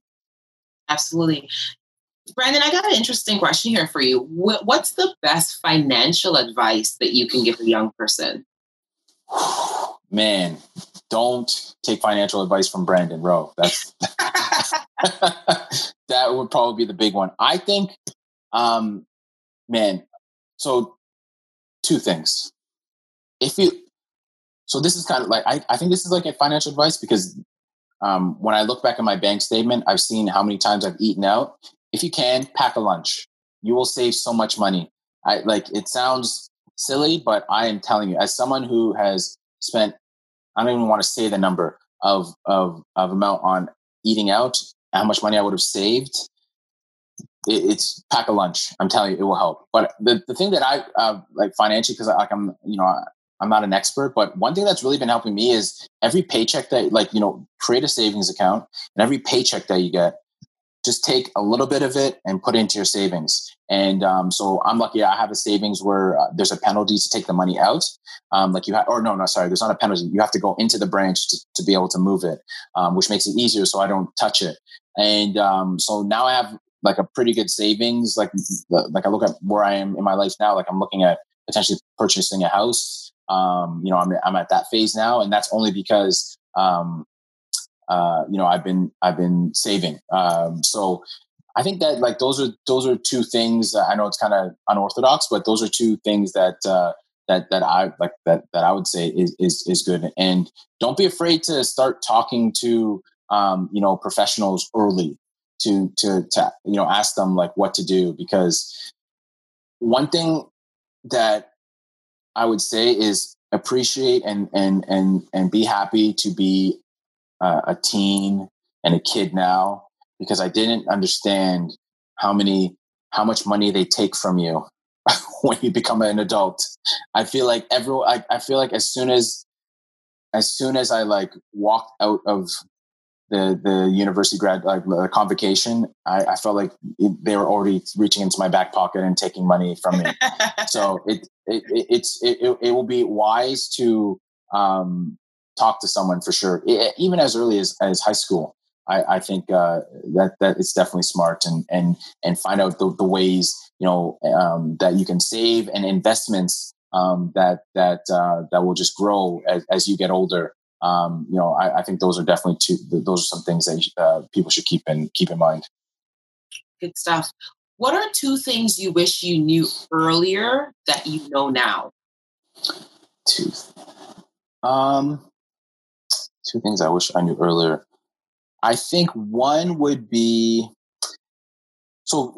Absolutely. Brandon, I got an interesting question here for you. What's the best financial advice that you can give a young person? Man, don't take financial advice from Brandon Gonez. That's that would probably be the big one. I think, um, man. So, two things. If you so this is kind of like I, I think this is like a financial advice because um, when I look back at my bank statement, I've seen how many times I've eaten out. If you can, pack a lunch. You will save so much money. I like it sounds silly, but I am telling you, as someone who has spent, I don't even want to say the number of of of amount on eating out, how much money I would have saved. It, it's pack a lunch. I'm telling you, it will help. But the, the thing that I uh, like financially, because like I'm, you know, I'm not an expert, but one thing that's really been helping me is every paycheck that, like, you know, create a savings account and every paycheck that you get, just take a little bit of it and put it into your savings. And um, so I'm lucky I have a savings where uh, there's a penalty to take the money out. Um, like you have, or no, no, sorry, there's not a penalty. You have to go into the branch to, to be able to move it, um, which makes it easier so I don't touch it. And um, so now I have like a pretty good savings. Like, like I look at where I am in my life now, like I'm looking at potentially purchasing a house um, you know, I'm, I'm at that phase now, and that's only because, um, uh, you know, I've been I've been saving. Um, so I think that like those are those are two things. I know it's kind of unorthodox, but those are two things that uh, that that I like that that I would say is is is good. And don't be afraid to start talking to um, you know professionals early to to to you know ask them like what to do because one thing that I would say is appreciate and and and and be happy to be uh, a teen and a kid now because I didn't understand how many how much money they take from you when you become an adult. I feel like everyone I, I feel like as soon as as soon as I like walked out of the the university grad like the convocation, I, I felt like they were already reaching into my back pocket and taking money from me. so it, it, it it's it, it will be wise to um, talk to someone for sure, it, even as early as, as high school. I, I think uh, that that it's definitely smart and and and find out the, the ways you know um, that you can save and investments um, that that uh, that will just grow as, as you get older um, you know, I, I, think those are definitely two. Those are some things that uh, people should keep in keep in mind. Good stuff. What are two things you wish you knew earlier that you know now? Two. Um, two things I wish I knew earlier. I think one would be so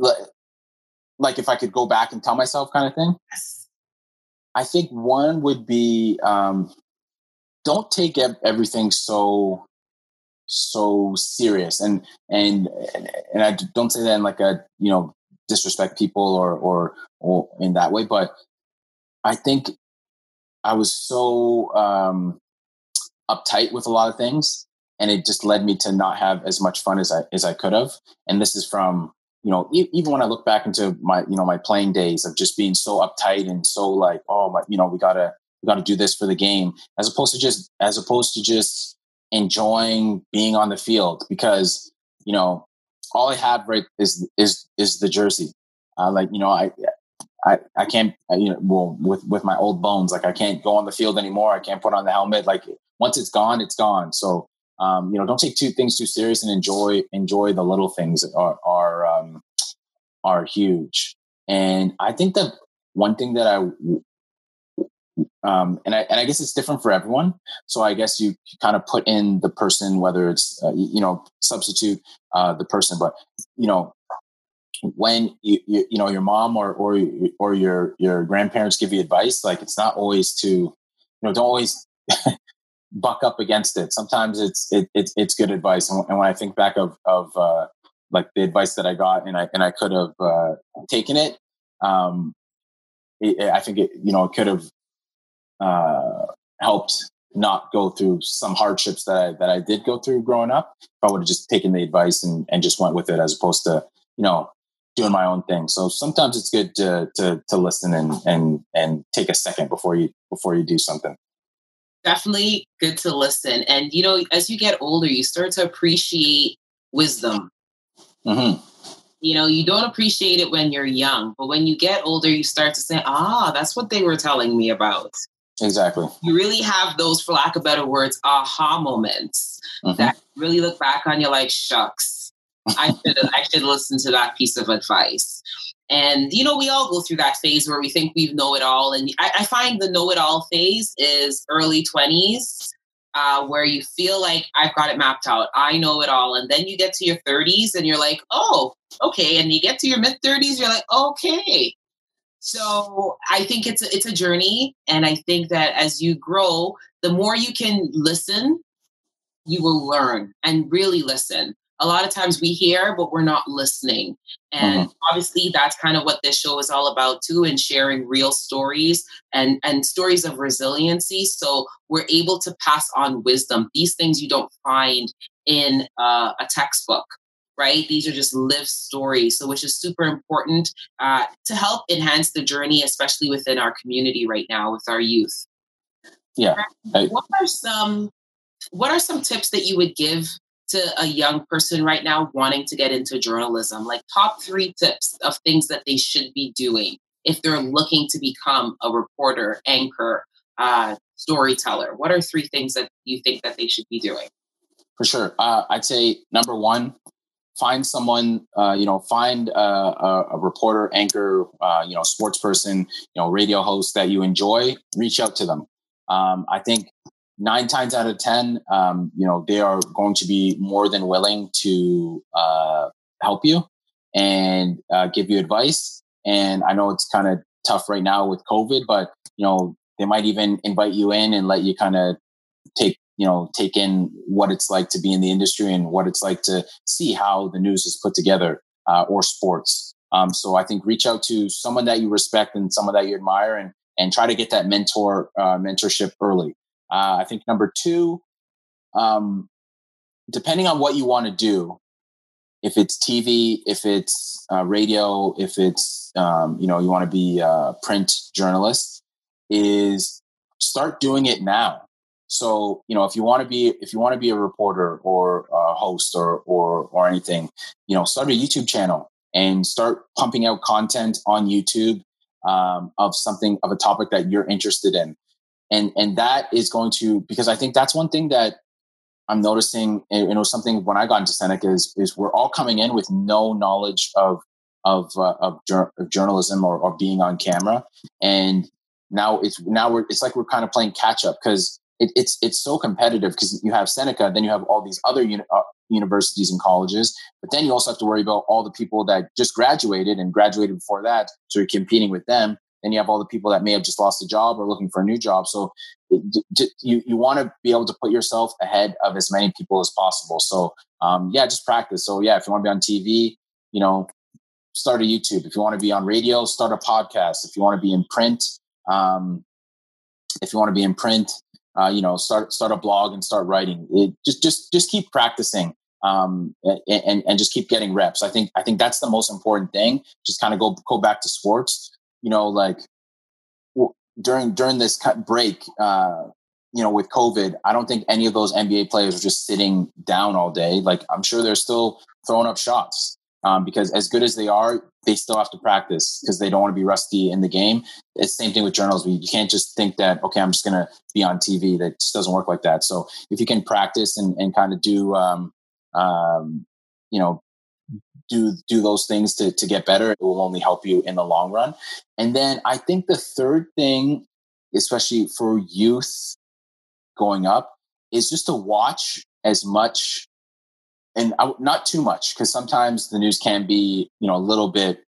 like if I could go back and tell myself kind of thing. Yes. I think one would be um, don't take everything so so serious. And and and I don't say that in like a you know disrespect people or or or in that way but I think I was so um uptight with a lot of things and it just led me to not have as much fun as I as I could have. And this is from you know even when I look back into my you know my playing days of just being so uptight and so like oh my you know we got to we got to do this for the game as opposed to just as opposed to just enjoying being on the field because you know all I have right is is is the jersey. Uh, like you know I I I can't you know well with with my old bones like I can't go on the field anymore. I can't put on the helmet. Like once it's gone, it's gone. So um, you know don't take two things too serious and enjoy enjoy the little things that are are um, are huge. And I think that one thing that I um, and I and I guess it's different for everyone. So I guess you, kind of put in the person, whether it's uh, you know substitute uh, the person, but you know when you, you, you know your mom or or or your your grandparents give you advice, like it's not always to you know don't always buck up against it. Sometimes it's it, it's it's good advice, and, and when I think back of of uh, like the advice that I got, and I and I could have uh, taken it. Um, I think it, you know, it could have uh, helped not go through some hardships that I, that I did go through growing up. If I would have just taken the advice and, and just went with it as opposed to, you know, doing my own thing. So sometimes it's good to, to, to listen and, and, and take a second before you, before you do something. Definitely good to listen. And, you know, as you get older, you start to appreciate wisdom. Mm-hmm. You know, you don't appreciate it when you're young, but when you get older, you start to say, ah, that's what they were telling me about. Exactly. You really have those, for lack of better words, aha moments mm-hmm. that really look back on you like, shucks, I should I should listen to that piece of advice. And you know, we all go through that phase where we think we know it all. And I, I find the know it all phase is early twenties, uh, where you feel like I've got it mapped out. I know it all. And then you get to your 30s and you're like, oh, okay. And you get to your mid 30s, you're like, okay, so I think it's a, it's a journey, and I think that as you grow, the more you can listen, you will learn and really listen. A lot of times we hear, but we're not listening, and mm-hmm. obviously that's kind of what this show is all about too, and sharing real stories and and stories of resiliency. So we're able to pass on wisdom. These things you don't find in uh, a textbook right? These are just lived stories, so which is super important uh, to help enhance the journey, especially within our community right now with our youth. Yeah. I, what are some What are some tips that you would give to a young person right now wanting to get into journalism? Like top three tips of things that they should be doing if they're looking to become a reporter, anchor, uh, storyteller. What are three things that you think that they should be doing? For sure, uh, I'd say number one, find someone, uh, you know, find a, a, a reporter, anchor, uh, you know, sports person, you know, radio host that you enjoy. Reach out to them. Um, I think nine times out of ten, um, you know, they are going to be more than willing to uh, help you and uh, give you advice. And I know it's kind of tough right now with COVID, but you know, they might even invite you in and let you kind of take you know take in what it's like to be in the industry and what it's like to see how the news is put together uh, or sports. Um, so i think reach out to someone that you respect and someone that you admire and and try to get that mentor uh, mentorship early. Uh, i think number two um, depending on what you want to do if it's tv if it's uh, radio if it's um, you know you want to be a print journalist is start doing it now so, you know, if you want to be if you want to be a reporter or a host or or or anything, you know, start a YouTube channel and start pumping out content on YouTube um, of something of a topic that you're interested in, and and that is going to because I think that's one thing that I'm noticing. And it was something when I got into Seneca is is we're all coming in with no knowledge of of uh, of, jur- of, journalism or, or being on camera, and now it's now we're it's like we're kind of playing catch up because it, it's it's so competitive because you have Seneca, then you have all these other uni- uh, universities and colleges, but then you also have to worry about all the people that just graduated and graduated before that, so you're competing with them. Then you have all the people that may have just lost a job or looking for a new job. So it, you you want to be able to put yourself ahead of as many people as possible. So um, yeah, just practice. So yeah, if you want to be on TV, you know, start a YouTube. If you want to be on radio, start a podcast. If you want to be in print, um, if you want to be in print, uh, you know, start start a blog and start writing. It, just just just keep practicing um, and and just keep getting reps. I think I think that's the most important thing. Just kind of go go back to sports. You know, like during during this break, uh, you know, with COVID, I don't think any of those NBA players are just sitting down all day. Like I'm sure they're still throwing up shots um, because as good as they are, they still have to practice because they don't want to be rusty in the game. It's the same thing with journalism. You can't just think that, okay, I'm just going to be on TV. That just doesn't work like that. So if you can practice and, and kind of do, um, um, you know, do do those things to, to get better, it will only help you in the long run. And then I think the third thing, especially for youth going up, is just to watch as much and I, not too much because sometimes the news can be you know a little bit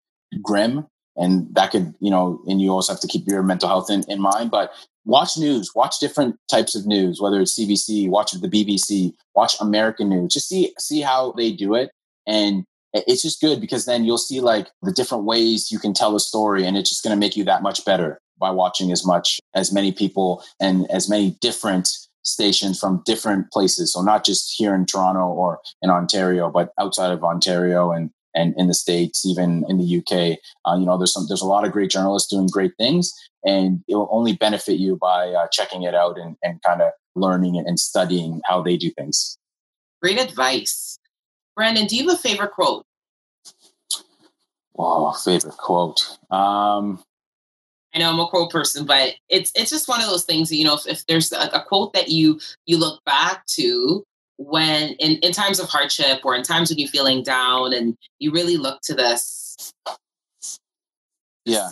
grim and that could you know and you also have to keep your mental health in, in mind. But watch news watch different types of news whether it's cbc watch the bbc watch american news. Just see see how they do it. And it's just good because then you'll see like the different ways you can tell a story and it's just going to make you that much better by watching as much as many people and as many different stations from different places. So not just here in Toronto or in Ontario, but outside of Ontario and and in the states, even in the UK. Uh, you know, there's some there's a lot of great journalists doing great things, and it will only benefit you by uh, checking it out and and kind of learning and studying how they do things. Great advice, Brandon. Do you have a favorite quote? Oh, favorite quote. Um, I know I'm a quote person, but it's it's just one of those things. That, You know, if, if there's a, a, quote that you you look back to when in, in times of hardship or in times when you're feeling down, and you really look to this. Yeah.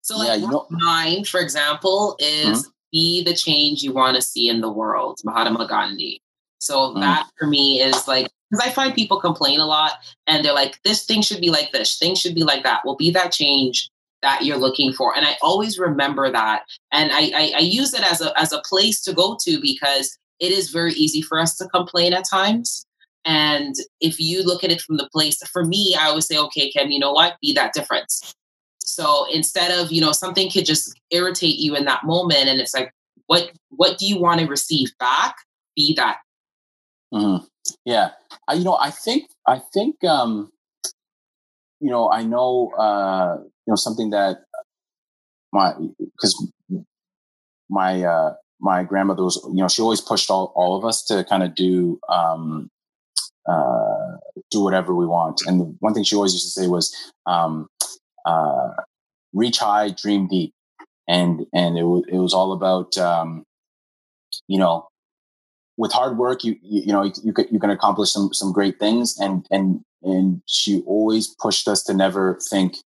So, like yeah, mine, for example, is mm-hmm. be the change you want to see in the world, Mahatma Gandhi. So mm-hmm. that for me is like because I find people complain a lot and they're like, this thing should be like this, things should be like that. Well, be that change that you're looking for. And I always remember that. And I, I, I use it as a, as a place to go to because it is very easy for us to complain at times. And if you look at it from the place, for me, I always say, okay, Kim, you know what? Be that difference. So instead of, you know, something could just irritate you in that moment. And it's like, what, what do you want to receive back? Be that. Mm-hmm. Yeah. I, you know, I think, I think, um, you know, I know, uh, you know, something that my, because my, uh, my grandmother was, you know, she always pushed all, all of us to kind of do, um, uh, do whatever we want. And one thing she always used to say was, um, uh, reach high, dream deep. And, and it, it was all about, um, you know, with hard work, you you, you know you, you, you can accomplish some some great things, and and and she always pushed us to never think,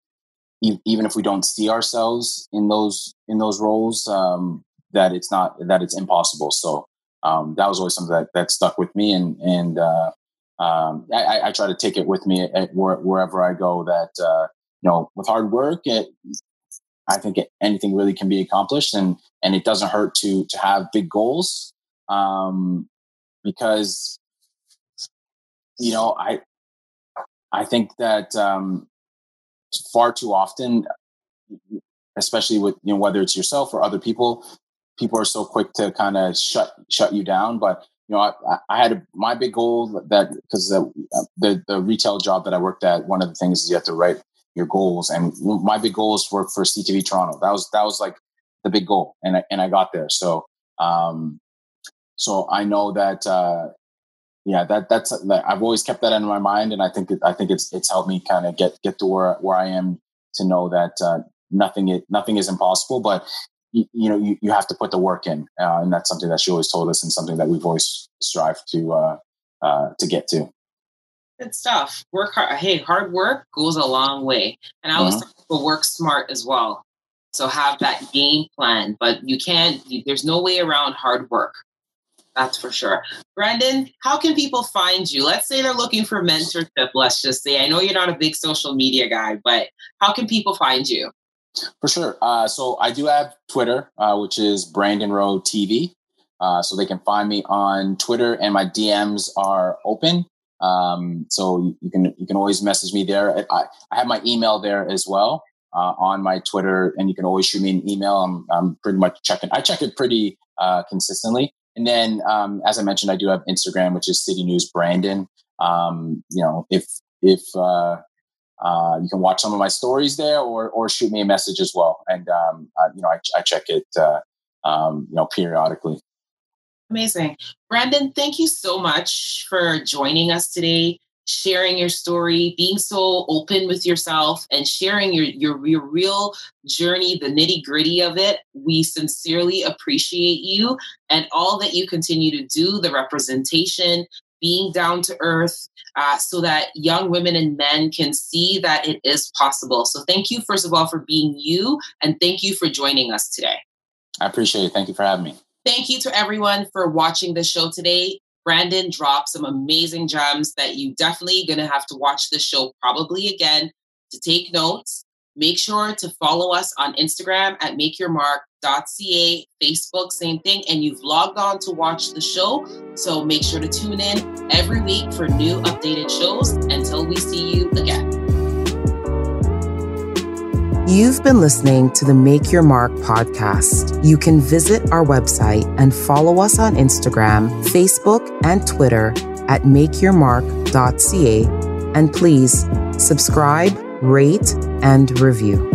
even if we don't see ourselves in those in those roles, um, that it's not that it's impossible. So um, that was always something that that stuck with me, and and uh, um, I, I, try to take it with me at, where, wherever I go. That uh, you know, with hard work, it, I think it, anything really can be accomplished, and and it doesn't hurt to to have big goals um, because you know I I think that um, far too often, especially with you know whether it's yourself or other people, people are so quick to kind of shut shut you down. But you know, I, I had a, my big goal that because the, the, the retail job that I worked at, one of the things is you have to write your goals, and my big goals were for CTV Toronto. That was that was like the big goal, and I, and I got there. So um, so I know that uh, yeah, that that's I've always kept that in my mind, and I think I think it's it's helped me kind of get get to where where I am to know that uh, nothing is, nothing is impossible, but you, you know you, you have to put the work in, uh, and that's something that she always told us, and something that we've always strived to uh, uh, to get to. Good stuff. Work hard. Hey, hard work goes a long way, and I was mm-hmm. work smart as well. So have that game plan, but you can't. There's no way around hard work. That's for sure. Brandon, how can people find you? Let's say they're looking for mentorship, let's just say. I know you're not a big social media guy, but how can people find you? For sure. Uh, so I do have Twitter, uh, which is Brandon Gonez TV. Uh, so they can find me on Twitter, and my DMs are open. Um, so you can you can always message me there. I, I have my email there as well uh, on my Twitter, and you can always shoot me an email. I'm, I'm pretty much checking. I check it pretty uh, consistently. And then, um, as I mentioned, I do have Instagram, which is City News Brandon. Um, you know, if if uh, uh, you can watch some of my stories there, or or shoot me a message as well, and um, uh, you know, I, I check it, uh, um, you know, periodically. Amazing, Brandon. Thank you so much for joining us today sharing your story, being so open with yourself, and sharing your your, your real journey, the nitty gritty of it. We sincerely appreciate you and all that you continue to do, the representation, being down to earth, uh, so that young women and men can see that it is possible. So, thank you, first of all, for being you, and thank you for joining us today. I appreciate it. Thank you for having me. Thank you to everyone for watching the show today. Brandon dropped some amazing gems that you definitely gonna have to watch the show probably again to take notes. Make sure to follow us on Instagram at makeyourmark.ca, Facebook, same thing. And you've logged on to watch the show. So make sure to tune in every week for new updated shows. Until we see you again. You've been listening to the Make Your Mark podcast. You can visit our website and follow us on Instagram, Facebook, and Twitter at makeyourmark.ca. And please subscribe, rate, and review.